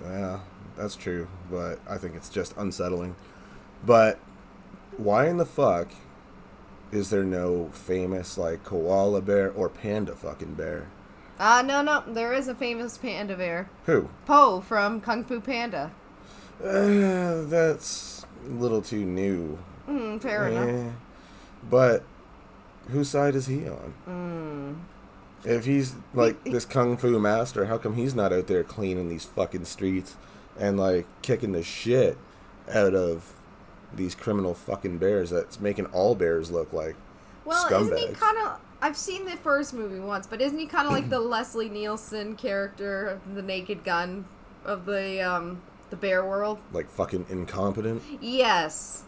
Speaker 1: Yeah, that's true, but I think it's just unsettling. But why in the fuck is there no famous like koala bear or panda fucking bear?
Speaker 2: Uh, no, no, there is a famous panda bear,
Speaker 1: Who?
Speaker 2: Po from Kung Fu Panda.
Speaker 1: Uh, that's a little too new.
Speaker 2: Mm, fair enough.
Speaker 1: Eh. But whose side is he on?
Speaker 2: Mm.
Speaker 1: If he's like this kung fu master, how come he's not out there cleaning these fucking streets and like kicking the shit out of these criminal fucking bears that's making all bears look like
Speaker 2: Well, isn't he kind of? I've seen the first movie once, but isn't he kind of like the Leslie Nielsen character, of the Naked Gun of the um the bear world?
Speaker 1: like fucking incompetent.
Speaker 2: Yes.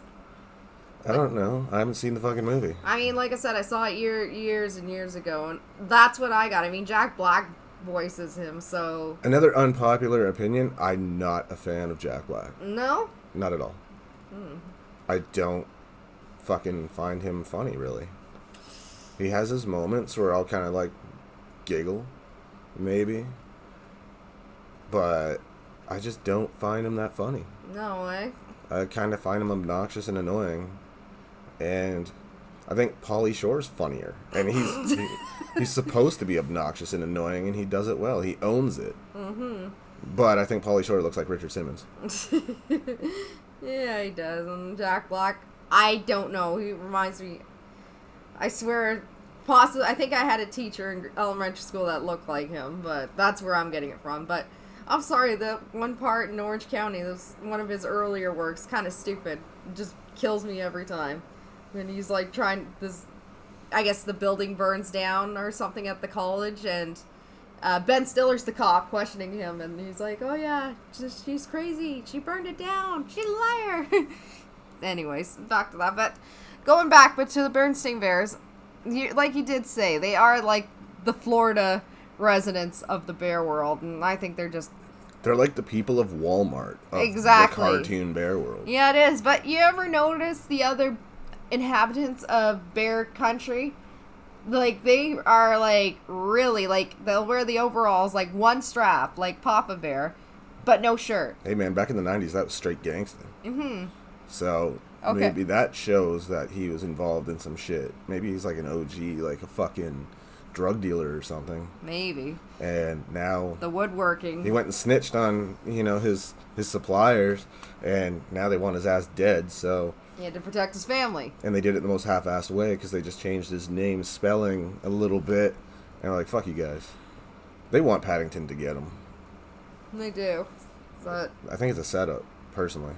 Speaker 1: I don't know. I haven't seen the fucking movie.
Speaker 2: I mean, like I said, I saw it year, years and years ago, and that's what I got. I mean, Jack Black voices him. So
Speaker 1: Another unpopular opinion: I'm not a fan of Jack Black.
Speaker 2: no,
Speaker 1: Not at all. Hmm. I don't fucking find him funny, really. He has his moments where I'll kind of like giggle, maybe. But I just don't find him that funny.
Speaker 2: no way.
Speaker 1: I kind of find him obnoxious and annoying. And I think Pauly Shore's funnier. And he's he, he's supposed to be obnoxious and annoying, and he does it well. He owns it. Mm-hmm. But I think Pauly Shore looks like Richard Simmons.
Speaker 2: Yeah, he does. And Jack Black, I don't know. He reminds me. I swear, possibly. I think I had a teacher in elementary school that looked like him, but that's where I'm getting it from. But I'm sorry, the one part in Orange County, that was one of his earlier works, kind of stupid. Just kills me every time. When he's like trying this, I guess the building burns down or something at the college, and uh, Ben Stiller's the cop questioning him, and he's like, "Oh yeah, just, she's crazy. She burned it down. She's a liar." Anyways, back to that. But going back, but to the Berenstain Bears, you, like you did say, they are like the Florida residents of the bear world, and I think they're just
Speaker 1: They're like the people of Walmart. Of
Speaker 2: Exactly.
Speaker 1: The cartoon bear world.
Speaker 2: yeah, it is. But you ever notice the other inhabitants of Bear Country? Like they are like really like they'll wear the overalls like one strap like Papa Bear, but no shirt.
Speaker 1: Hey man, back in the '90s, that was straight gangster.
Speaker 2: Mm-hmm.
Speaker 1: So
Speaker 2: Okay.
Speaker 1: maybe that shows that he was involved in some shit. Maybe he's like an OG, like a fucking drug dealer or something.
Speaker 2: Maybe
Speaker 1: And now
Speaker 2: the woodworking.
Speaker 1: he went and snitched on you know his his suppliers, and now they want his ass dead. So
Speaker 2: He had to protect his family.
Speaker 1: and they did it the most half-assed way because they just changed his name spelling a little bit, and they're like, "Fuck you guys." They want Paddington to get him.
Speaker 2: They do. But
Speaker 1: I think it's a setup, personally.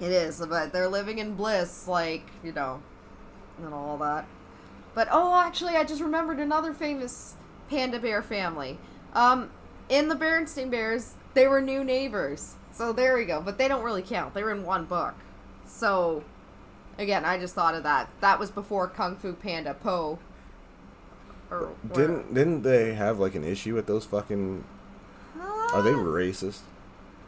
Speaker 2: it is. But they're living in bliss, like, you know, and all that. But oh, actually, I just remembered another famous panda bear family. Um, in the Berenstain Bears, they were new neighbors. So there we go. But they don't really count. They were in one book. So, again, I just thought of that. That was before Kung Fu Panda Po. Or
Speaker 1: Didn't didn't they have like an issue with those fucking? Are they
Speaker 2: Uh,
Speaker 1: racist?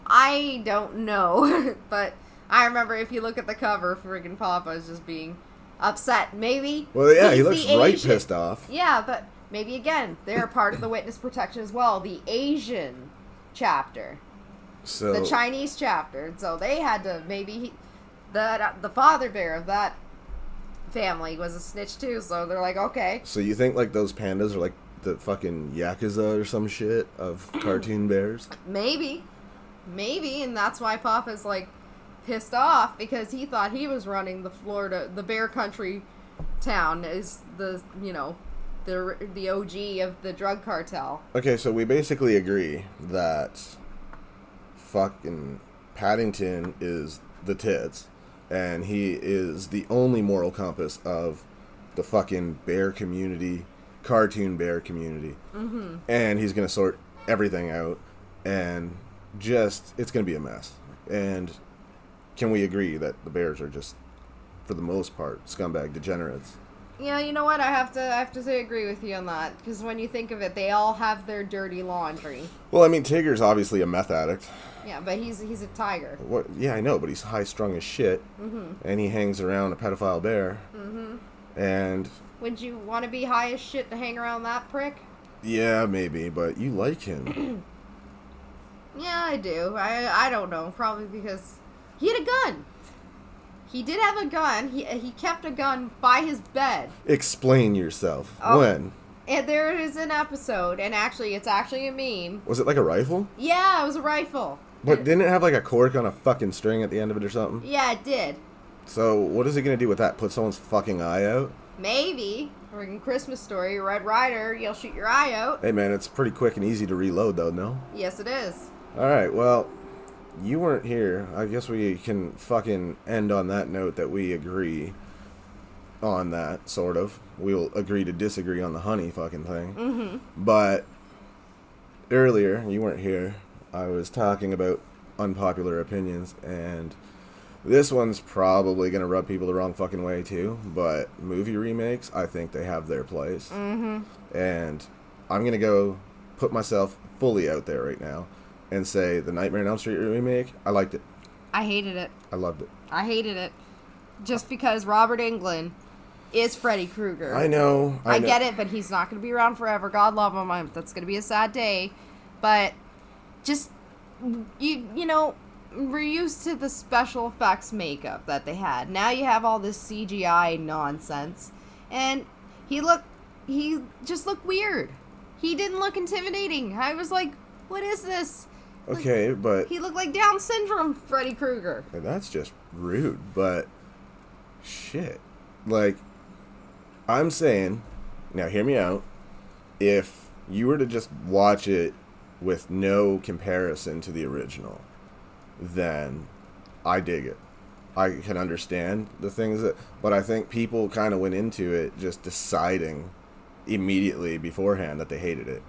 Speaker 2: I don't know, but I remember if you look at the cover, friggin' Papa is just being upset. Maybe.
Speaker 1: Well, yeah, he looks right
Speaker 2: Asian-
Speaker 1: pissed off.
Speaker 2: Yeah, but maybe again they're part of the witness protection as well. The Asian chapter,
Speaker 1: So
Speaker 2: the Chinese chapter. So they had to maybe he, the uh, the father bear of that family was a snitch too. So they're like, okay,
Speaker 1: So you think like those pandas are like the fucking yakuza or some shit of cartoon bears?
Speaker 2: Maybe. Maybe, and that's why Papa's like pissed off because he thought he was running the Florida, the Bear Country town is the, you know, the the OG of the drug cartel.
Speaker 1: Okay, so we basically agree that fucking Paddington is the tits, and he is the only moral compass of the fucking bear community, cartoon bear community. Mm-hmm. And he's gonna sort everything out, and just it's gonna be a mess. And can we agree that the bears are just, for the most part, scumbag degenerates?
Speaker 2: Yeah, you know what? I have to I have to say agree with you on that because when you think of it, they all have their dirty laundry.
Speaker 1: Well, I mean, Tigger's obviously a meth addict.
Speaker 2: Yeah, but he's he's a tiger.
Speaker 1: What? Yeah, I know, but he's high strung as shit, mm-hmm. and he hangs around a pedophile bear. Mm-hmm. And
Speaker 2: Would you want to be high as shit to hang around that prick?
Speaker 1: yeah, maybe, but you like him.
Speaker 2: Yeah, I do. I I don't know. Probably because he had a gun. He did have a gun. He he kept a gun by his bed.
Speaker 1: Explain yourself.
Speaker 2: Oh.
Speaker 1: When
Speaker 2: And there is an episode, and actually, it's actually a meme.
Speaker 1: was it? Like a rifle?
Speaker 2: Yeah, it was a rifle.
Speaker 1: But didn't it have like a cork on a fucking string at the end of it or something?
Speaker 2: Yeah, it did.
Speaker 1: So what is he gonna do with that? Put someone's fucking eye out?
Speaker 2: Maybe. Friggin' Christmas story, Red Ryder, you'll shoot your eye out.
Speaker 1: Hey man, it's pretty quick and easy to reload though. No.
Speaker 2: Yes, it is.
Speaker 1: All right. Well, you weren't here. I guess we can fucking end on that note that we agree on that sort of. We'll agree to disagree on the honey fucking thing. Mm-hmm. But earlier, you weren't here. I was talking about unpopular opinions, and this one's probably gonna rub people the wrong fucking way too. But movie remakes, I think they have their place. Mm-hmm. And I'm gonna go put myself fully out there right now and say the Nightmare on Elm Street remake. I liked it.
Speaker 2: I hated it.
Speaker 1: I loved it.
Speaker 2: I hated it. Just because Robert Englund is Freddy Krueger.
Speaker 1: I know.
Speaker 2: I,
Speaker 1: know.
Speaker 2: get it, but he's not going to be around forever. God love him. I'm, that's going to be a sad day. But just you you know, we're used to the special effects makeup that they had. Now you have all this CGI nonsense, and he looked he just looked weird. He didn't look intimidating. I was like, what is this? Like,
Speaker 1: Okay, but
Speaker 2: he looked like Down syndrome Freddy Krueger.
Speaker 1: And that's just rude, but shit. Like, I'm saying, now hear me out. If you were to just watch it with no comparison to the original, then I dig it. I can understand the things that, but I think people kind of went into it just deciding immediately beforehand that they hated it.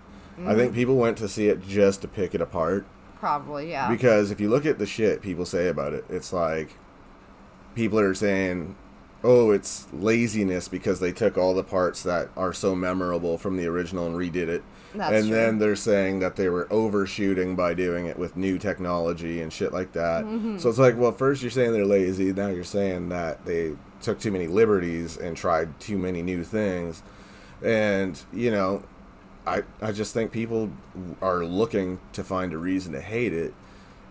Speaker 1: I think mm. people went to see it just to pick it apart
Speaker 2: Probably, yeah.
Speaker 1: because if you look at the shit people say about it, it's like people are saying, "Oh, it's laziness because they took all the parts that are so memorable from the original and redid it."
Speaker 2: That's
Speaker 1: and
Speaker 2: true.
Speaker 1: then they're saying that they were overshooting by doing it with new technology and shit like that.
Speaker 2: Mm-hmm.
Speaker 1: So it's like, well, first you're saying they're lazy, now you're saying that they took too many liberties and tried too many new things. And, you know, I, I just think people are looking to find a reason to hate it.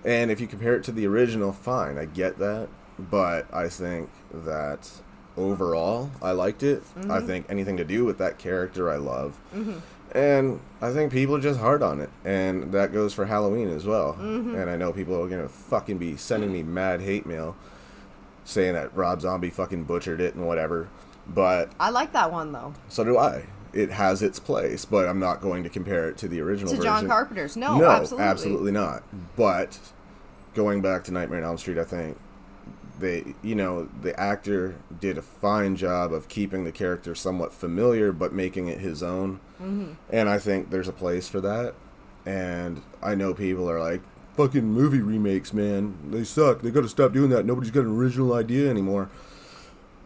Speaker 1: And if you compare it to the original, fine, I get that. But I think that overall, I liked it. I mm-hmm. think anything to do with that character, I love. Mm-hmm. And I think people are just hard on it. And that goes for Halloween as well. Mm-hmm. And I know people are going to fucking be sending me mad hate mail saying that Rob Zombie fucking butchered it and whatever. But
Speaker 2: I like that one though.
Speaker 1: so do I. It has its place, but I'm not going to compare it to the original
Speaker 2: To
Speaker 1: version.
Speaker 2: John Carpenter's. No,
Speaker 1: no,
Speaker 2: absolutely.
Speaker 1: not. But going back to Nightmare on Elm Street, I think they, you know, the actor did a fine job of keeping the character somewhat familiar, but making it his own. Mm-hmm. And I think there's a place for that. And I know people are like, "Fucking movie remakes, man, they suck. They got to stop doing that. Nobody's got an original idea anymore."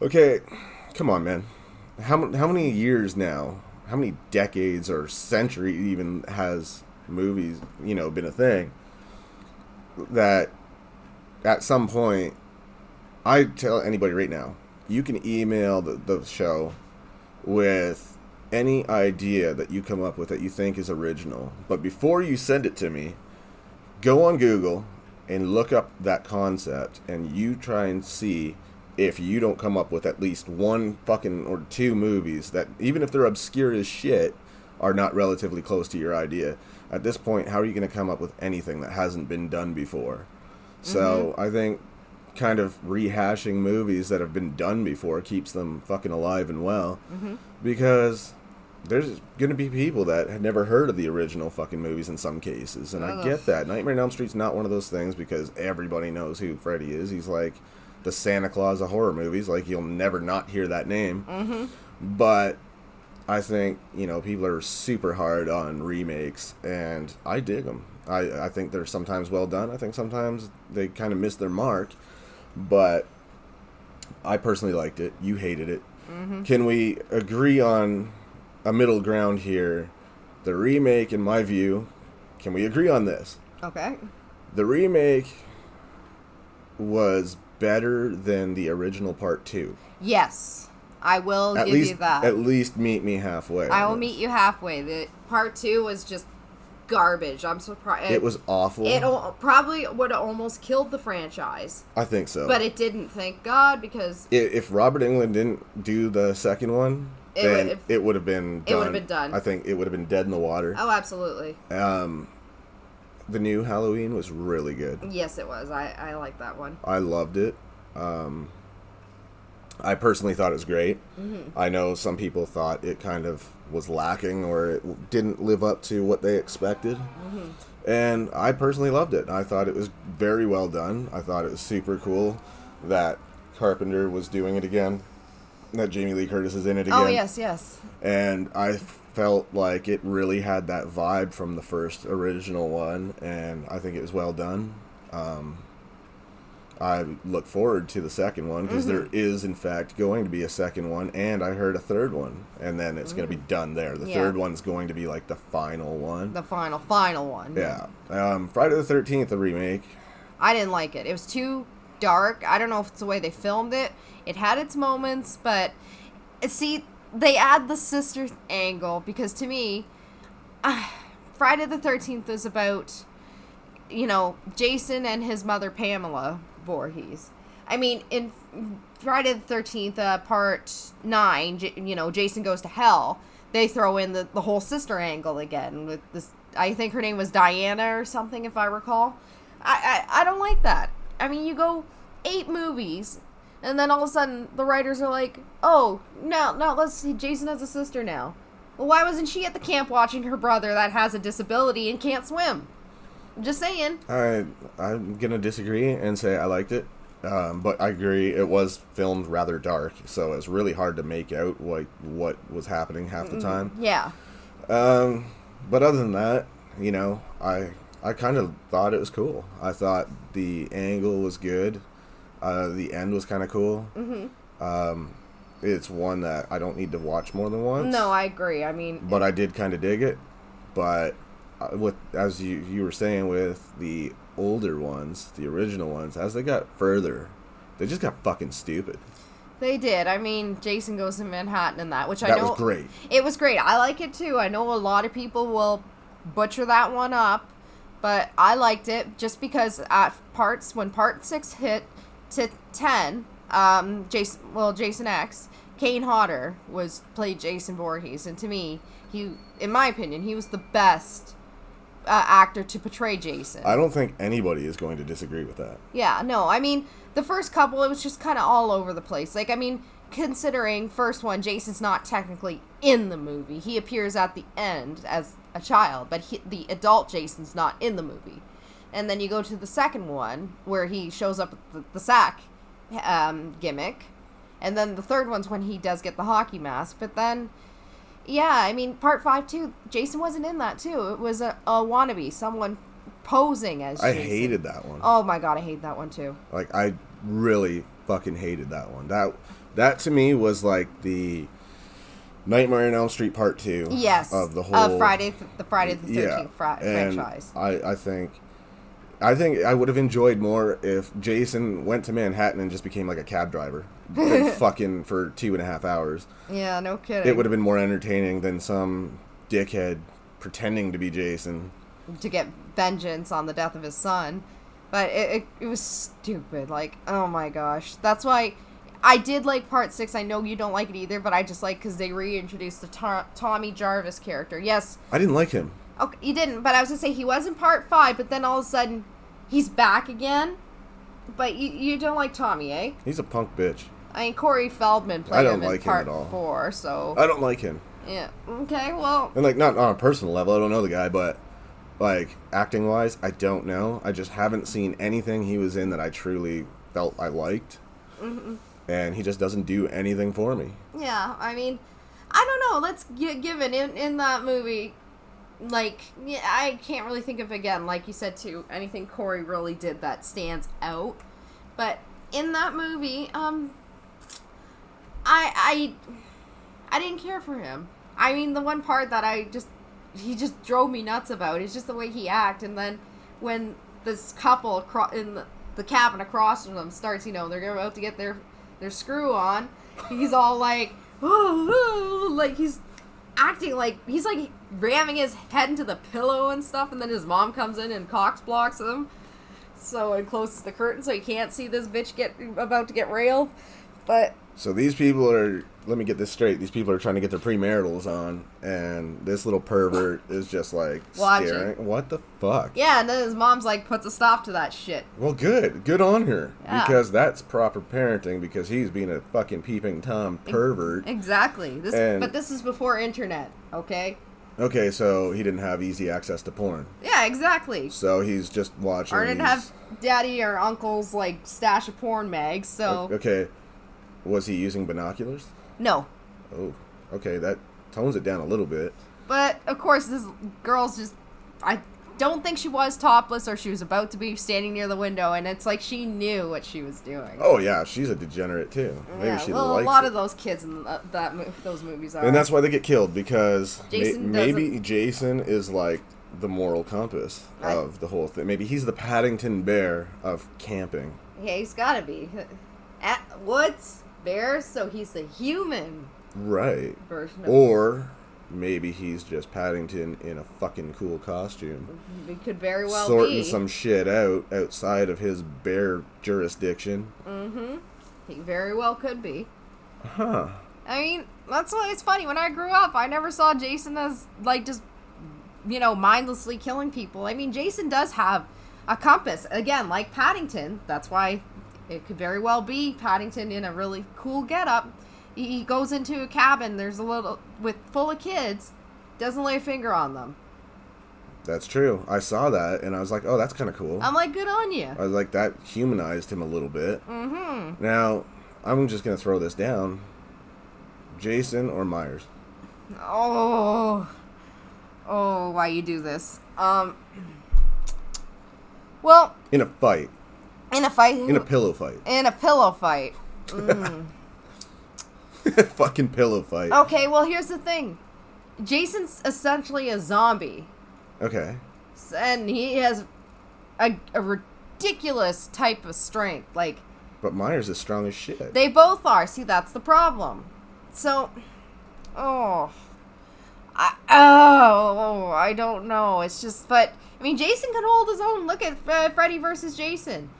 Speaker 1: Okay, come on, man. How how many years now? How many decades or century even has movies, you know, been a thing? That at some point, I tell anybody right now, you can email the, the show with any idea that you come up with that you think is original. But before you send it to me, go on Google and look up that concept and you try and see if you don't come up with at least one fucking or two movies that even if they're obscure as shit are not relatively close to your idea. At this point how are you going to come up with anything that hasn't been done before? So mm-hmm. i think kind of rehashing movies that have been done before keeps them fucking alive and well. Because there's going to be people that had never heard of the original fucking movies in some cases and i get that. Nightmare on elm street's not one of those things because everybody knows who freddy is. He's like the santa claus of horror movies like you'll never not hear that name.
Speaker 2: Mm-hmm.
Speaker 1: but i think you know people are super hard on remakes and i dig them I, I think they're sometimes well done. I think sometimes they kind of miss their mark but i personally liked it you hated it mm-hmm. can we agree on a middle ground here the remake in my view can we agree on this
Speaker 2: Okay.
Speaker 1: the remake was better than the original part two
Speaker 2: Yes, I will
Speaker 1: at
Speaker 2: give
Speaker 1: least
Speaker 2: you that.
Speaker 1: at least meet me halfway
Speaker 2: I will
Speaker 1: this.
Speaker 2: meet you halfway. The part two was just garbage. I'm surprised.
Speaker 1: it was awful
Speaker 2: It al- probably would have almost killed the franchise,
Speaker 1: i think so
Speaker 2: but it didn't. Thank God, because
Speaker 1: I- if Robert Englund didn't do the second one,
Speaker 2: It
Speaker 1: then
Speaker 2: would-
Speaker 1: it would have been.
Speaker 2: It would
Speaker 1: done.
Speaker 2: have been done.
Speaker 1: I think it would have been dead in the water.
Speaker 2: oh, absolutely.
Speaker 1: Um, the new Halloween was really good.
Speaker 2: Yes, it was. I I like that one.
Speaker 1: I loved it. Um, I personally thought it was great.
Speaker 2: Mm-hmm.
Speaker 1: I know some people thought it kind of was lacking or it didn't live up to what they expected.
Speaker 2: Mm-hmm.
Speaker 1: And I personally loved it. I thought it was very well done. I thought it was super cool that Carpenter was doing it again. That Jamie Lee Curtis is in it again.
Speaker 2: Oh yes, yes.
Speaker 1: And I felt like it really had that vibe from the first original one, and I think it was well done. Um, I look forward to the second one because
Speaker 2: Mm-hmm.
Speaker 1: is, in fact, going to be a second one, and I heard a third one, and then it's going to be done there. The
Speaker 2: Mm-hmm. Yeah.
Speaker 1: third one's going to be like the final one.
Speaker 2: The final, final one.
Speaker 1: yeah. Um, Friday the 13th, the remake.
Speaker 2: I didn't like it. It was too dark. I don't know if it's the way they filmed it. It had its moments, but see, they add the sister angle because to me, uh, Friday the 13th is about, you know, Jason and his mother Pamela Voorhees. I mean, in Friday the 13th, uh, part 9, J- you know, Jason goes to hell. They throw in the, the whole sister angle again with this. I think her name was Diana or something, if I recall. I, I, I don't like that. I mean, you go eight movies, and then all of a sudden the writers are like, oh, now, now let's see, Jason has a sister now. Well, why wasn't she at the camp watching her brother that has a disability and can't swim? Just saying.
Speaker 1: I I'm gonna disagree and say I liked it, um, but I agree it was filmed rather dark, so it's really hard to make out like what was happening half the time.
Speaker 2: Yeah.
Speaker 1: Um, but other than that, you know, I I kind of thought it was cool. I thought the angle was good. Uh, the end was kind of cool. Mm-hmm. Um, it's one that I don't need to watch more than once.
Speaker 2: No, I agree. I mean,
Speaker 1: but I did kind of dig it. But with as you you were saying with the older ones, the original ones, as they got further, they just got fucking stupid.
Speaker 2: they did. I mean, Jason goes to Manhattan and that, which I know
Speaker 1: was great.
Speaker 2: It was great. I like it too. I know a lot of people will butcher that one up, but I liked it just because at parts when part six hit to ten, um, Jason well Jason X, Kane Hodder was played Jason Voorhees, and to me, he, in my opinion, he was the best uh, actor to portray Jason.
Speaker 1: I don't think anybody is going to disagree with that.
Speaker 2: Yeah, no, I mean, the first couple, it was just kind of all over the place. Like, I mean, considering first one, Jason's not technically in the movie. He appears at the end as a child, but he, the adult Jason's not in the movie. And then you go to the second one, where he shows up with the, the sack um, gimmick. And then the third one's when he does get the hockey mask. But then, yeah, I mean, part five, too, Jason wasn't in that, too. It was a, a wannabe, someone posing as
Speaker 1: I
Speaker 2: Jason.
Speaker 1: hated that one.
Speaker 2: Oh my god, I hate that one too.
Speaker 1: Like I really fucking hated that one. That that to me was like the Nightmare on Elm Street Part Two.
Speaker 2: Yes,
Speaker 1: Of the whole
Speaker 2: uh, Friday, th- the Friday the
Speaker 1: yeah,
Speaker 2: Thirteenth
Speaker 1: and
Speaker 2: franchise.
Speaker 1: I I think. I think I would have enjoyed more if Jason went to Manhattan and just became like a cab driver, fucking for two and a half hours.
Speaker 2: Yeah, no kidding.
Speaker 1: It would have been more entertaining than some dickhead pretending to be Jason.
Speaker 2: to get vengeance on the death of his son, but it, it it was stupid. Like, oh my gosh, that's why. I did like part six. I know you don't like it either, but I just like because they reintroduced the To- Tommy Jarvis character. Yes,
Speaker 1: I didn't like him.
Speaker 2: Okay, you didn't, but I was gonna say he was in part five, but then all of a sudden he's back again. But you, you don't like Tommy, eh?
Speaker 1: He's a punk bitch.
Speaker 2: I mean, Corey Feldman played
Speaker 1: I don't
Speaker 2: him in
Speaker 1: like him
Speaker 2: part
Speaker 1: at all.
Speaker 2: four, so
Speaker 1: I don't like him.
Speaker 2: yeah. Okay, well,
Speaker 1: And like not on a personal level, I don't know the guy, but like acting wise, I don't know. I just haven't seen anything he was in that I truly felt I liked.
Speaker 2: Mm-hmm.
Speaker 1: And he just doesn't do anything for me.
Speaker 2: yeah. I mean, I don't know. Let's get given in in that movie. Like, yeah, I can't really think of again, like you said too, anything Corey really did that stands out. But in that movie, um, I I I didn't care for him. I mean, the one part that I just he just drove me nuts about is just the way he act, and then when this couple in the, the cabin across from them starts, you know, they're about to get their their screw on. He's all like, oh, like he's acting like he's like ramming his head into the pillow and stuff, and then his mom comes in and cocks blocks him. So and closes the curtain so he can't see this bitch get about to get railed. But
Speaker 1: So these people are let me get this straight. These people are trying to get their premaritals on and this little pervert is just like
Speaker 2: Watching.
Speaker 1: staring. What the fuck?
Speaker 2: yeah, and then his mom's like puts a stop to that shit.
Speaker 1: Well, good. Good on her.
Speaker 2: Yeah.
Speaker 1: Because that's proper parenting because he's being a fucking peeping Tom pervert.
Speaker 2: Exactly. This,
Speaker 1: And-
Speaker 2: but this is before internet. Okay.
Speaker 1: Okay, so he didn't have easy access to porn.
Speaker 2: Yeah, exactly.
Speaker 1: So he's just watching.
Speaker 2: Or didn't
Speaker 1: these-
Speaker 2: have daddy or uncle's like stash of porn mags. So
Speaker 1: Okay, was he using binoculars?
Speaker 2: no.
Speaker 1: Oh, okay, that tones it down a little bit.
Speaker 2: But of course, this girl's just. I don't think she was topless or she was about to be standing near the window, and it's like she knew what she was doing.
Speaker 1: Oh yeah, she's a degenerate too. Maybe
Speaker 2: yeah,
Speaker 1: she
Speaker 2: well, a lot
Speaker 1: it.
Speaker 2: of those kids in uh, that those movies are.
Speaker 1: and that's why they get killed because may-
Speaker 2: Jason
Speaker 1: maybe Jason is like the moral compass
Speaker 2: I-
Speaker 1: of the whole thing. Maybe he's the Paddington Bear of camping.
Speaker 2: yeah, he's got to be at woods bears, so he's a human
Speaker 1: Right.
Speaker 2: version of.
Speaker 1: Or maybe he's just Paddington in a fucking cool costume.
Speaker 2: it could very well
Speaker 1: sorting
Speaker 2: be.
Speaker 1: some shit out outside of his bear jurisdiction. Mm-hmm.
Speaker 2: He very well could be.
Speaker 1: Huh.
Speaker 2: I mean, that's why it's funny. When I grew up, I never saw Jason as like just you know mindlessly killing people. I mean, Jason does have a compass. Again, like Paddington. That's why it could very well be Paddington in a really cool getup. He goes into a cabin. There's a little with full of kids. Doesn't lay a finger on them.
Speaker 1: That's true. I saw that and I was like, oh, that's kind of cool.
Speaker 2: I'm like, good on you.
Speaker 1: I was like, that humanized him a little bit.
Speaker 2: Mm-hmm.
Speaker 1: Now, I'm just going to throw this down Jason or Myers?
Speaker 2: Oh, oh, why you do this? Um. Well,
Speaker 1: In a fight.
Speaker 2: in a fight,
Speaker 1: In a pillow fight.
Speaker 2: in a pillow fight.
Speaker 1: Fucking pillow fight.
Speaker 2: Okay, well, here's the thing. Jason's essentially a zombie,
Speaker 1: Okay.
Speaker 2: And he has a, a ridiculous type of strength. Like
Speaker 1: But Myers is strong as shit.
Speaker 2: they both are. See, that's the problem. So, oh, I, oh, I don't know. It's just, but I mean, Jason can hold his own. Look at uh, Freddy versus Jason.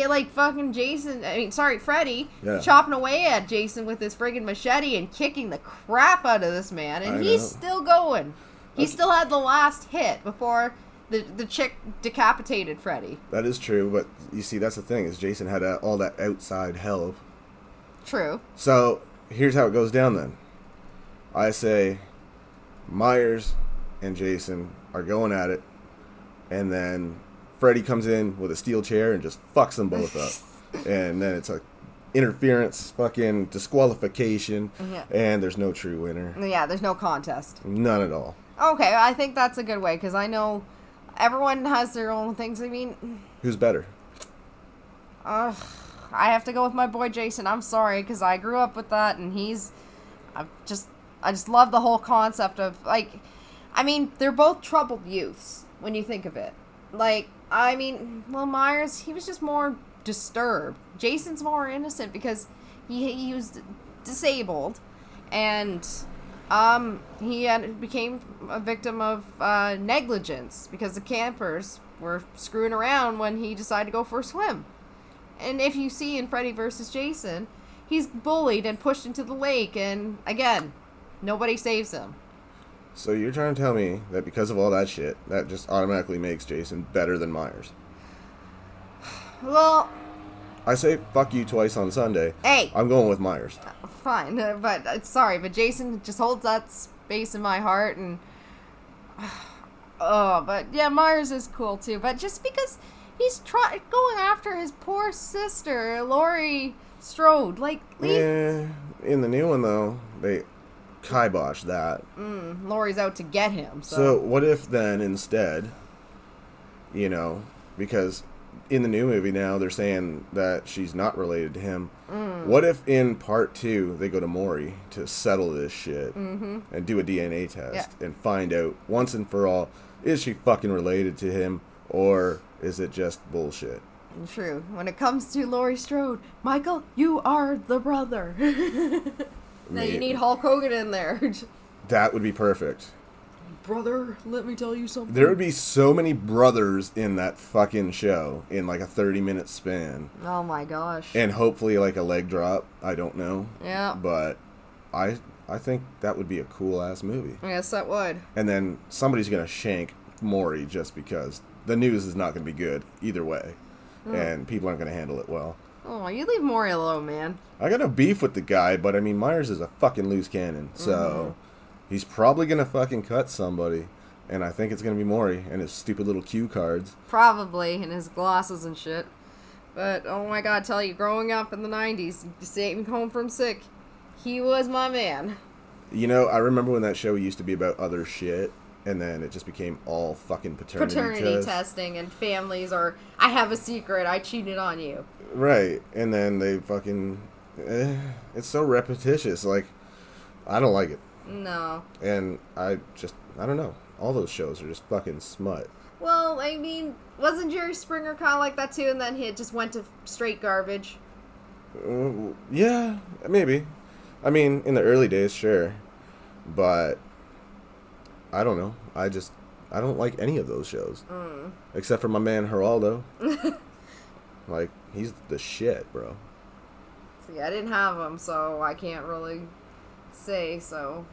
Speaker 2: Had like fucking Jason. I mean, sorry, Freddy
Speaker 1: Yeah.
Speaker 2: chopping away at Jason with his friggin' machete and kicking the crap out of this man, and
Speaker 1: I
Speaker 2: he's
Speaker 1: know.
Speaker 2: still going. He
Speaker 1: That's-
Speaker 2: still had the last hit before the the chick decapitated Freddy.
Speaker 1: that is true, but you see, that's the thing is Jason had uh, all that outside help.
Speaker 2: True.
Speaker 1: So here's how it goes down then. I say Myers and Jason are going at it, and then Freddy comes in with a steel chair and just fucks them both up. and then it's a interference, fucking disqualification,
Speaker 2: Yeah.
Speaker 1: and there's no true winner.
Speaker 2: Yeah, there's no contest.
Speaker 1: None at all.
Speaker 2: Okay, I think that's a good way because I know everyone has their own things. I mean,
Speaker 1: Who's better?
Speaker 2: uh, I have to go with my boy Jason. I'm sorry because I grew up with that, and he's, I just, I just love the whole concept of like, I mean, they're both troubled youths when you think of it. Like, I mean, well, Myers, he was just more disturbed. Jason's more innocent because he he was disabled, and um, he had, became a victim of uh, negligence because the campers were screwing around when he decided to go for a swim. And if you see in Freddy versus Jason, he's bullied and pushed into the lake, and again, nobody saves him.
Speaker 1: So you're trying to tell me that because of all that shit, that just automatically makes Jason better than Myers?
Speaker 2: Well,
Speaker 1: I say fuck you twice on Sunday.
Speaker 2: hey,
Speaker 1: I'm going with Myers.
Speaker 2: fine, uh, but uh, sorry, but Jason just holds that space in my heart, and oh, but yeah, Myers is cool too. But just because he's try going after his poor sister, Laurie Strode, like leave
Speaker 1: Yeah, in the new one though, they kibosh that.
Speaker 2: mm, Laurie's out to get him. So,
Speaker 1: So what if then instead, you know, because in the new movie now they're saying that she's not related to him.
Speaker 2: Mm.
Speaker 1: What if in part two they go to Maury to settle this shit and do a DNA test
Speaker 2: Mm-hmm. Yeah.
Speaker 1: and find out once and for all is she fucking related to him or is it just bullshit?
Speaker 2: true. When it comes to Laurie Strode, Michael, you are the brother. now you need Hulk Hogan in there.
Speaker 1: That would be perfect.
Speaker 2: brother, let me tell you something.
Speaker 1: There would be so many brothers in that fucking show in like a 30 minute span.
Speaker 2: oh my gosh.
Speaker 1: And hopefully like a leg drop. I don't know.
Speaker 2: yeah.
Speaker 1: But I I think that would be a cool ass movie.
Speaker 2: Yes, that would.
Speaker 1: And then somebody's gonna shank Maury just because the news is not gonna be good either way. Mm. And people aren't gonna handle it well.
Speaker 2: Oh, you leave Maury alone, man.
Speaker 1: I got no beef with the guy, but I mean Myers is a fucking loose cannon. So mm-hmm. he's probably gonna fucking cut somebody. And I think it's gonna be Maury and his stupid little cue cards.
Speaker 2: Probably, and his glasses and shit. But, oh my god, tell you, growing up in the 90s, staying home from sick, he was my man.
Speaker 1: You know, I remember when that show used to be about other shit, and then it just became all fucking paternity,
Speaker 2: Paternity
Speaker 1: test.
Speaker 2: testing and families or I have a secret, I cheated on you.
Speaker 1: Right, and then they fucking. Eh, it's so repetitious. Like, I don't like it,
Speaker 2: No.
Speaker 1: and I just I don't know. All those shows are just fucking smut.
Speaker 2: Well, I mean, wasn't Jerry Springer kind of like that too? And then he just went to straight garbage.
Speaker 1: Uh, yeah, maybe. I mean, in the early days, sure, but I don't know. I just I don't like any of those shows
Speaker 2: Mm.
Speaker 1: except for my man Geraldo. like he's the shit, bro.
Speaker 2: See, I didn't have him, so I can't really say so.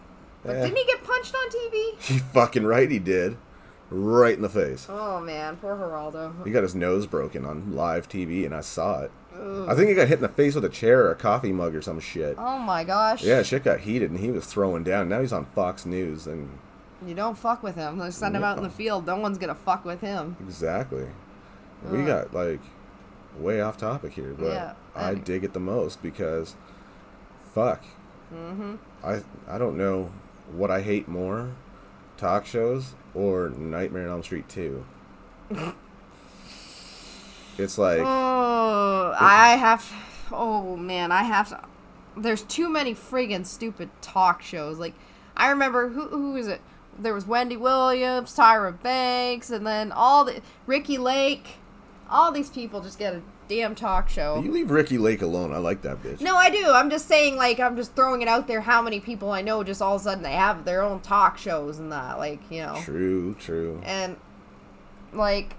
Speaker 2: But
Speaker 1: Eh.
Speaker 2: didn't he get punched on TV?
Speaker 1: He fucking right, he did, right in the face.
Speaker 2: Oh man, poor Geraldo.
Speaker 1: He got his nose broken on live TV, and I saw it. I think he got hit in the face with a chair or a coffee mug or some shit.
Speaker 2: Oh my gosh.
Speaker 1: Yeah, shit got heated, and he was throwing down. Now he's on Fox News, and
Speaker 2: You don't fuck with him. They send him out in the field. No one's gonna fuck with him.
Speaker 1: exactly. We
Speaker 2: Ugh.
Speaker 1: got like way off topic here, but
Speaker 2: Yeah,
Speaker 1: I
Speaker 2: and-
Speaker 1: dig it the most because, fuck,
Speaker 2: Mm-hmm.
Speaker 1: I I don't know what I hate more, talk shows or Nightmare on Elm Street two. it's like
Speaker 2: Oh, I have. Oh man, I have to. There's too many friggin' stupid talk shows. Like, I remember who who is it? There was Wendy Williams, Tyra Banks, and then all the Ricki Lake. All these people just get a damn talk show.
Speaker 1: you leave Ricki Lake alone. I like that bitch.
Speaker 2: No, I do. I'm just saying, like, I'm just throwing it out there. How many people I know just all of a sudden they have their own talk shows and that, like, you know,
Speaker 1: True, true.
Speaker 2: and like,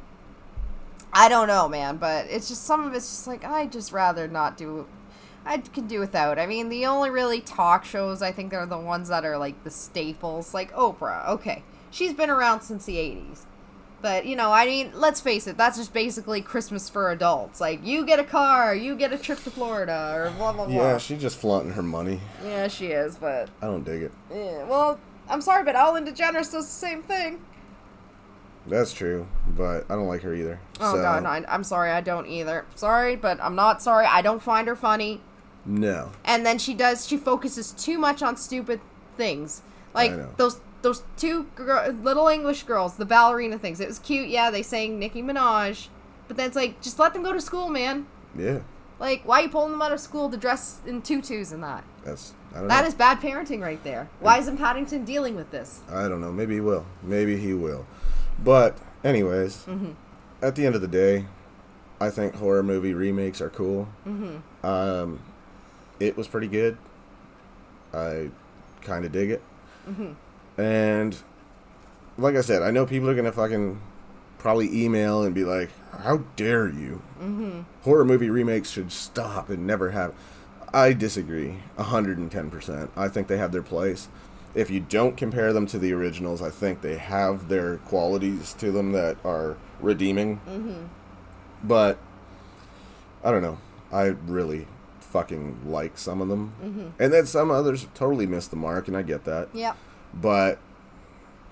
Speaker 2: I don't know, man. But it's just some of it's just like I just rather not do. I can do without. I mean, the only really talk shows I think are the ones that are like the staples, like Oprah. Okay, she's been around since the '80s. But you know, I mean, let's face it. That's just basically Christmas for adults. Like, you get a car, you get a trip to Florida, or blah blah blah.
Speaker 1: Yeah, she's just flaunting her money.
Speaker 2: Yeah, she is, but
Speaker 1: I don't dig it.
Speaker 2: yeah. Well, I'm sorry, but Ellen DeGeneres does the same thing.
Speaker 1: That's true, but I don't like her either.
Speaker 2: Oh
Speaker 1: so,
Speaker 2: god, no, I, I'm sorry, I don't either. Sorry, but I'm not sorry. I don't find her funny.
Speaker 1: No.
Speaker 2: And then she does. She focuses too much on stupid things, like those those two gir- little English girls, the ballerina things. It was cute. Yeah, they sang Nicki Minaj, but then it's like just let them go to school, man.
Speaker 1: Yeah,
Speaker 2: Like, why are you pulling them out of school to dress in tutus and that?
Speaker 1: that's I don't
Speaker 2: That is bad parenting right there. Why isn't Paddington dealing with this?
Speaker 1: I don't know. Maybe he will. Maybe he will. But anyways,
Speaker 2: Mm-hmm.
Speaker 1: at the end of the day, I think horror movie remakes are cool. Mm-hmm. Um, it was pretty good. I kind of dig it.
Speaker 2: Mm-hmm.
Speaker 1: And like I said, I know people are gonna fucking probably email and be like, "How dare you? Mm-hmm. Horror movie remakes should stop and never have." I disagree, hundred and ten percent. I think they have their place. If you don't compare them to the originals, I think they have their qualities to them that are redeeming. Mm-hmm. But I don't know. I really fucking like some of them, mm-hmm. and then some others totally missed the mark, and I get that.
Speaker 2: Yep.
Speaker 1: But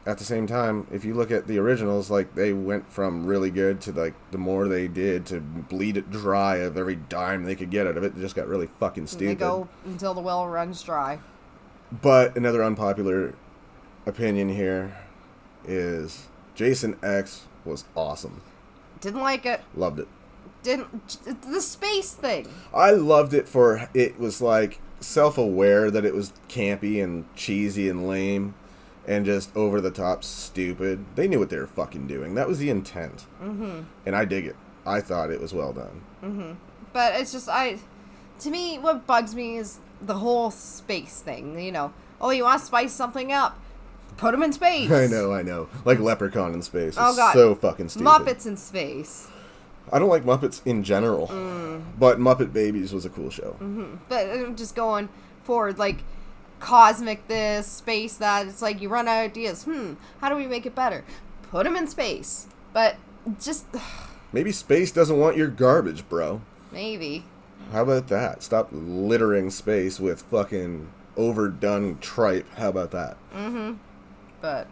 Speaker 1: at the same time, if you look at the originals, like they went from really good to like the more they did to bleed it dry of every dime they could get out of it. It just got really fucking
Speaker 2: They
Speaker 1: stupid.
Speaker 2: go until the well runs dry.
Speaker 1: But another unpopular opinion here is Jason X was awesome.
Speaker 2: Didn't like it.
Speaker 1: Loved it.
Speaker 2: Didn't the space thing.
Speaker 1: I loved it for it was like self-aware that it was campy and cheesy and lame and just over the top stupid. They knew what they were fucking doing. That was the intent. Mm-hmm. And I dig it. I thought it was well done.
Speaker 2: But it's just I to me what bugs me is the whole space thing, you know. Oh, you want to spice something up? Put them in space.
Speaker 1: I know, I know. Like Leprechaun in space.
Speaker 2: Oh god.
Speaker 1: So fucking stupid.
Speaker 2: Muppets in space.
Speaker 1: I don't like Muppets in general.
Speaker 2: Mm.
Speaker 1: But Muppet Babies was a cool show.
Speaker 2: Mm-hmm. But just going forward like cosmic this, space that. It's like you run out of ideas. Hmm, how do we make it better? Put them in space. But just
Speaker 1: Maybe space doesn't want your garbage, bro.
Speaker 2: maybe.
Speaker 1: How about that? Stop littering space with fucking overdone tripe. How about that? Mm hmm.
Speaker 2: But,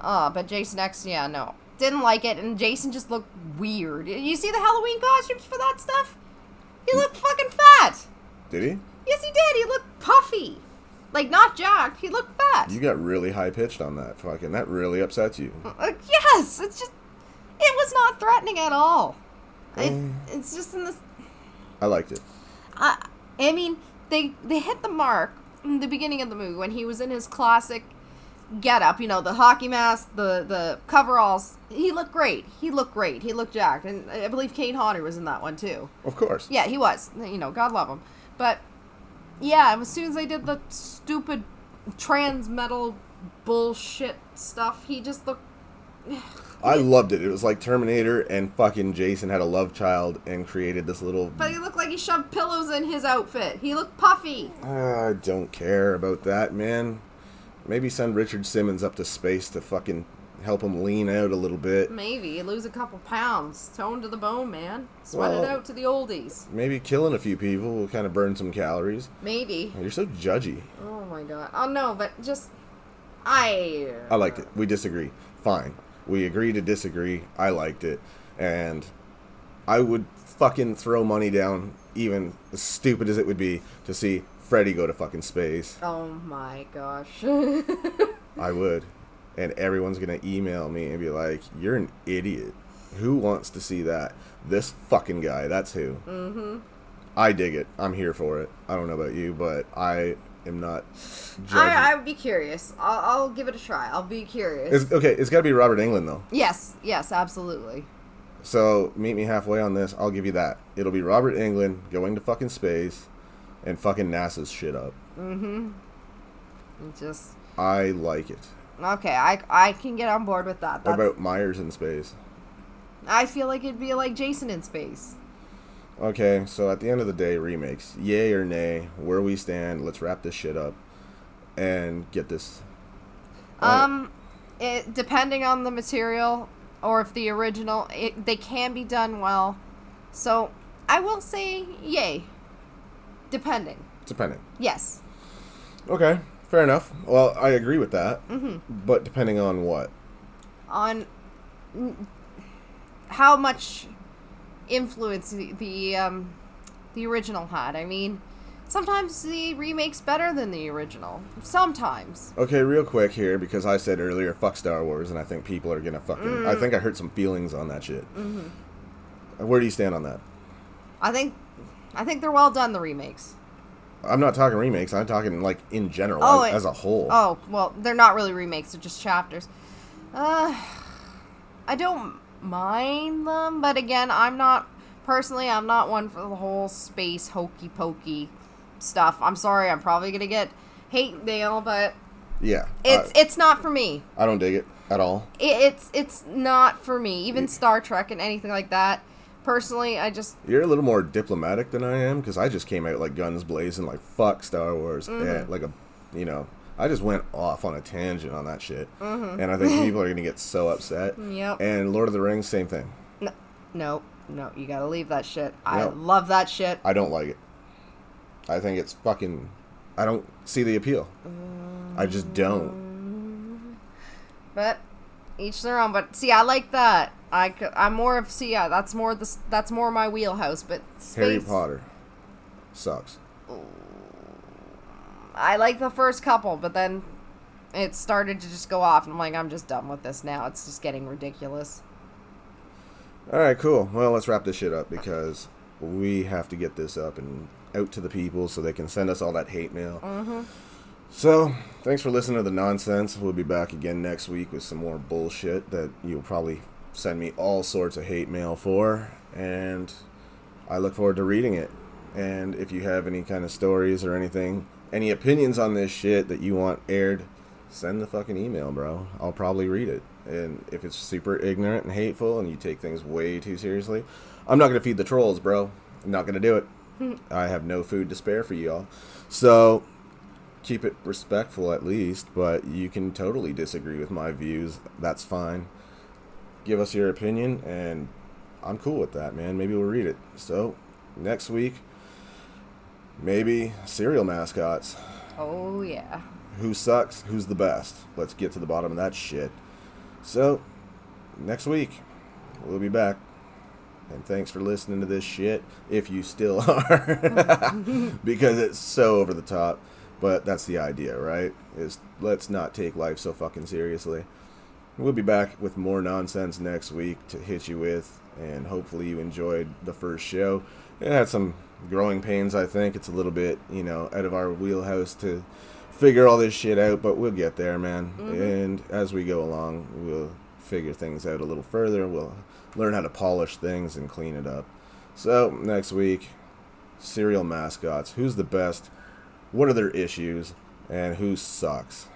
Speaker 2: uh, but Jason X, yeah, no. Didn't like it, and Jason just looked weird. You see the Halloween costumes for that stuff? He looked fucking fat!
Speaker 1: Did he?
Speaker 2: Yes, he did! He looked puffy! Like not jacked. He looked fat.
Speaker 1: You got really high pitched on that. Fucking that really upsets you.
Speaker 2: Uh, yes, it's just it was not threatening at all. It,
Speaker 1: Mm.
Speaker 2: it's just in this.
Speaker 1: I liked it.
Speaker 2: I, I mean, they they hit the mark in the beginning of the movie when he was in his classic getup. You know, the hockey mask, the the coveralls. He looked great. He looked great. He looked jacked, and I believe Kane Hodder was in that one too.
Speaker 1: Of course.
Speaker 2: Yeah, he was. You know, God love him. But yeah, as soon as they did the stupid trans metal bullshit stuff, he just looked.
Speaker 1: I loved it. It was like Terminator and fucking Jason had a love child and created this little.
Speaker 2: But he looked like he shoved pillows in his outfit. He looked puffy.
Speaker 1: I don't care about that, man. Maybe send Richard Simmons up to space to fucking help him lean out a little bit.
Speaker 2: Maybe lose a couple pounds, tone to the bone, man. Sweat it out to the oldies.
Speaker 1: Maybe killing a few people will kind of burn some calories.
Speaker 2: Maybe.
Speaker 1: You're so judgy.
Speaker 2: Oh my god. Oh no, but just I.
Speaker 1: I liked it. We disagree. Fine. We agree to disagree. I liked it. And I would fucking throw money down, even as stupid as it would be, to see Freddy go to fucking space.
Speaker 2: Oh my gosh.
Speaker 1: I would. And everyone's going to email me and be like, you're an idiot. Who wants to see that? This fucking guy. That's who. Mm-hmm. I dig it. I'm here for it. I don't know about you, but I am not.
Speaker 2: I, I would be curious. I'll, I'll give it a try. I'll be curious.
Speaker 1: It's, okay, it's got to be Robert Englund, though.
Speaker 2: yes, yes, absolutely.
Speaker 1: So meet me halfway on this. I'll give you that. It'll be Robert Englund going to fucking space and fucking NASA's shit up.
Speaker 2: It Just
Speaker 1: I like it.
Speaker 2: okay. I I can get on board with that.
Speaker 1: What about Myers in space?
Speaker 2: I feel like it'd be like Jason in space.
Speaker 1: Okay, so at the end of the day, remakes. Yay or nay? Where we stand? Let's wrap this shit up and get this.
Speaker 2: Um, it depending on the material or if the original, it, they can be done well. So I will say yay. Depending.
Speaker 1: Depending.
Speaker 2: Yes.
Speaker 1: Okay, fair enough. Well, I agree with that. Mm-hmm. But depending on what?
Speaker 2: On n- how much influence the, the um the original had. I mean, sometimes the remake's better than the original. Sometimes.
Speaker 1: Okay, real quick here because I said earlier, fuck Star Wars, and I think people are gonna fucking. I think I hurt some feelings on that shit. Mm-hmm. Where do you stand on that?
Speaker 2: I think I think they're well done the remakes.
Speaker 1: I'm not talking remakes. I'm talking like in general,
Speaker 2: Oh,
Speaker 1: as,
Speaker 2: it-
Speaker 1: as a whole.
Speaker 2: Oh, well, they're not really remakes, they're just chapters. Uh, I don't mind them, but again, I'm not, personally, I'm not one for the whole space hokey pokey stuff. I'm sorry, I'm probably gonna get hate mail, but
Speaker 1: Yeah,
Speaker 2: it's
Speaker 1: I,
Speaker 2: it's not for me.
Speaker 1: I don't dig it at all.
Speaker 2: It, it's it's not for me. Even Star Trek and anything like that. Personally, I just
Speaker 1: You're a little more diplomatic than I am because I just came out like guns blazing, like fuck Star Wars,
Speaker 2: Mm-hmm.
Speaker 1: and like a, you know, I just went off on a tangent on that shit,
Speaker 2: Mm-hmm.
Speaker 1: and I think people are gonna get so upset.
Speaker 2: Yep.
Speaker 1: And Lord of the Rings, same thing.
Speaker 2: no, no, no. You gotta leave that shit. I love that shit.
Speaker 1: I don't like it. I think it's fucking. I don't see the appeal. I just don't.
Speaker 2: But each their own. But see, I like that. I I'm more of see. Yeah, that's more the that's more my wheelhouse. But space,
Speaker 1: Harry Potter sucks.
Speaker 2: I like the first couple, but then it started to just go off, and I'm like, I'm just done with this now. It's just getting ridiculous.
Speaker 1: All right, cool. Well, let's wrap this shit up because we have to get this up and out to the people so they can send us all that hate mail. Mm-hmm. So, thanks for listening to the nonsense. We'll be back again next week with some more bullshit that you'll probably send me all sorts of hate mail for, and I look forward to reading it. And if you have any kind of stories or anything, any opinions on this shit that you want aired, send the fucking email, bro. I'll probably read it. And if it's super ignorant and hateful and you take things way too seriously, I'm not going to feed the trolls, bro. I'm not going to do it. I have no food to spare for y'all. So keep it respectful at least, but you can totally disagree with my views. That's fine. Give us your opinion, and I'm cool with that, man. Maybe we'll read it. So, next week, maybe cereal mascots.
Speaker 2: Oh yeah.
Speaker 1: Who sucks? Who's the best? Let's get to the bottom of that shit. So, next week, we'll be back. And thanks for listening to this shit, if you still are, because it's so over the top. But that's the idea, right? Is let's not take life so fucking seriously. We'll be back with more nonsense next week to hit you with, and hopefully you enjoyed the first show. It had some growing pains, I think. It's a little bit, you know, out of our wheelhouse to figure all this shit out, but we'll get there, man.
Speaker 2: Mm-hmm.
Speaker 1: And as we go along, we'll figure things out a little further. We'll learn how to polish things and clean it up. So, next week, cereal mascots. Who's the best? What are their issues? And who sucks?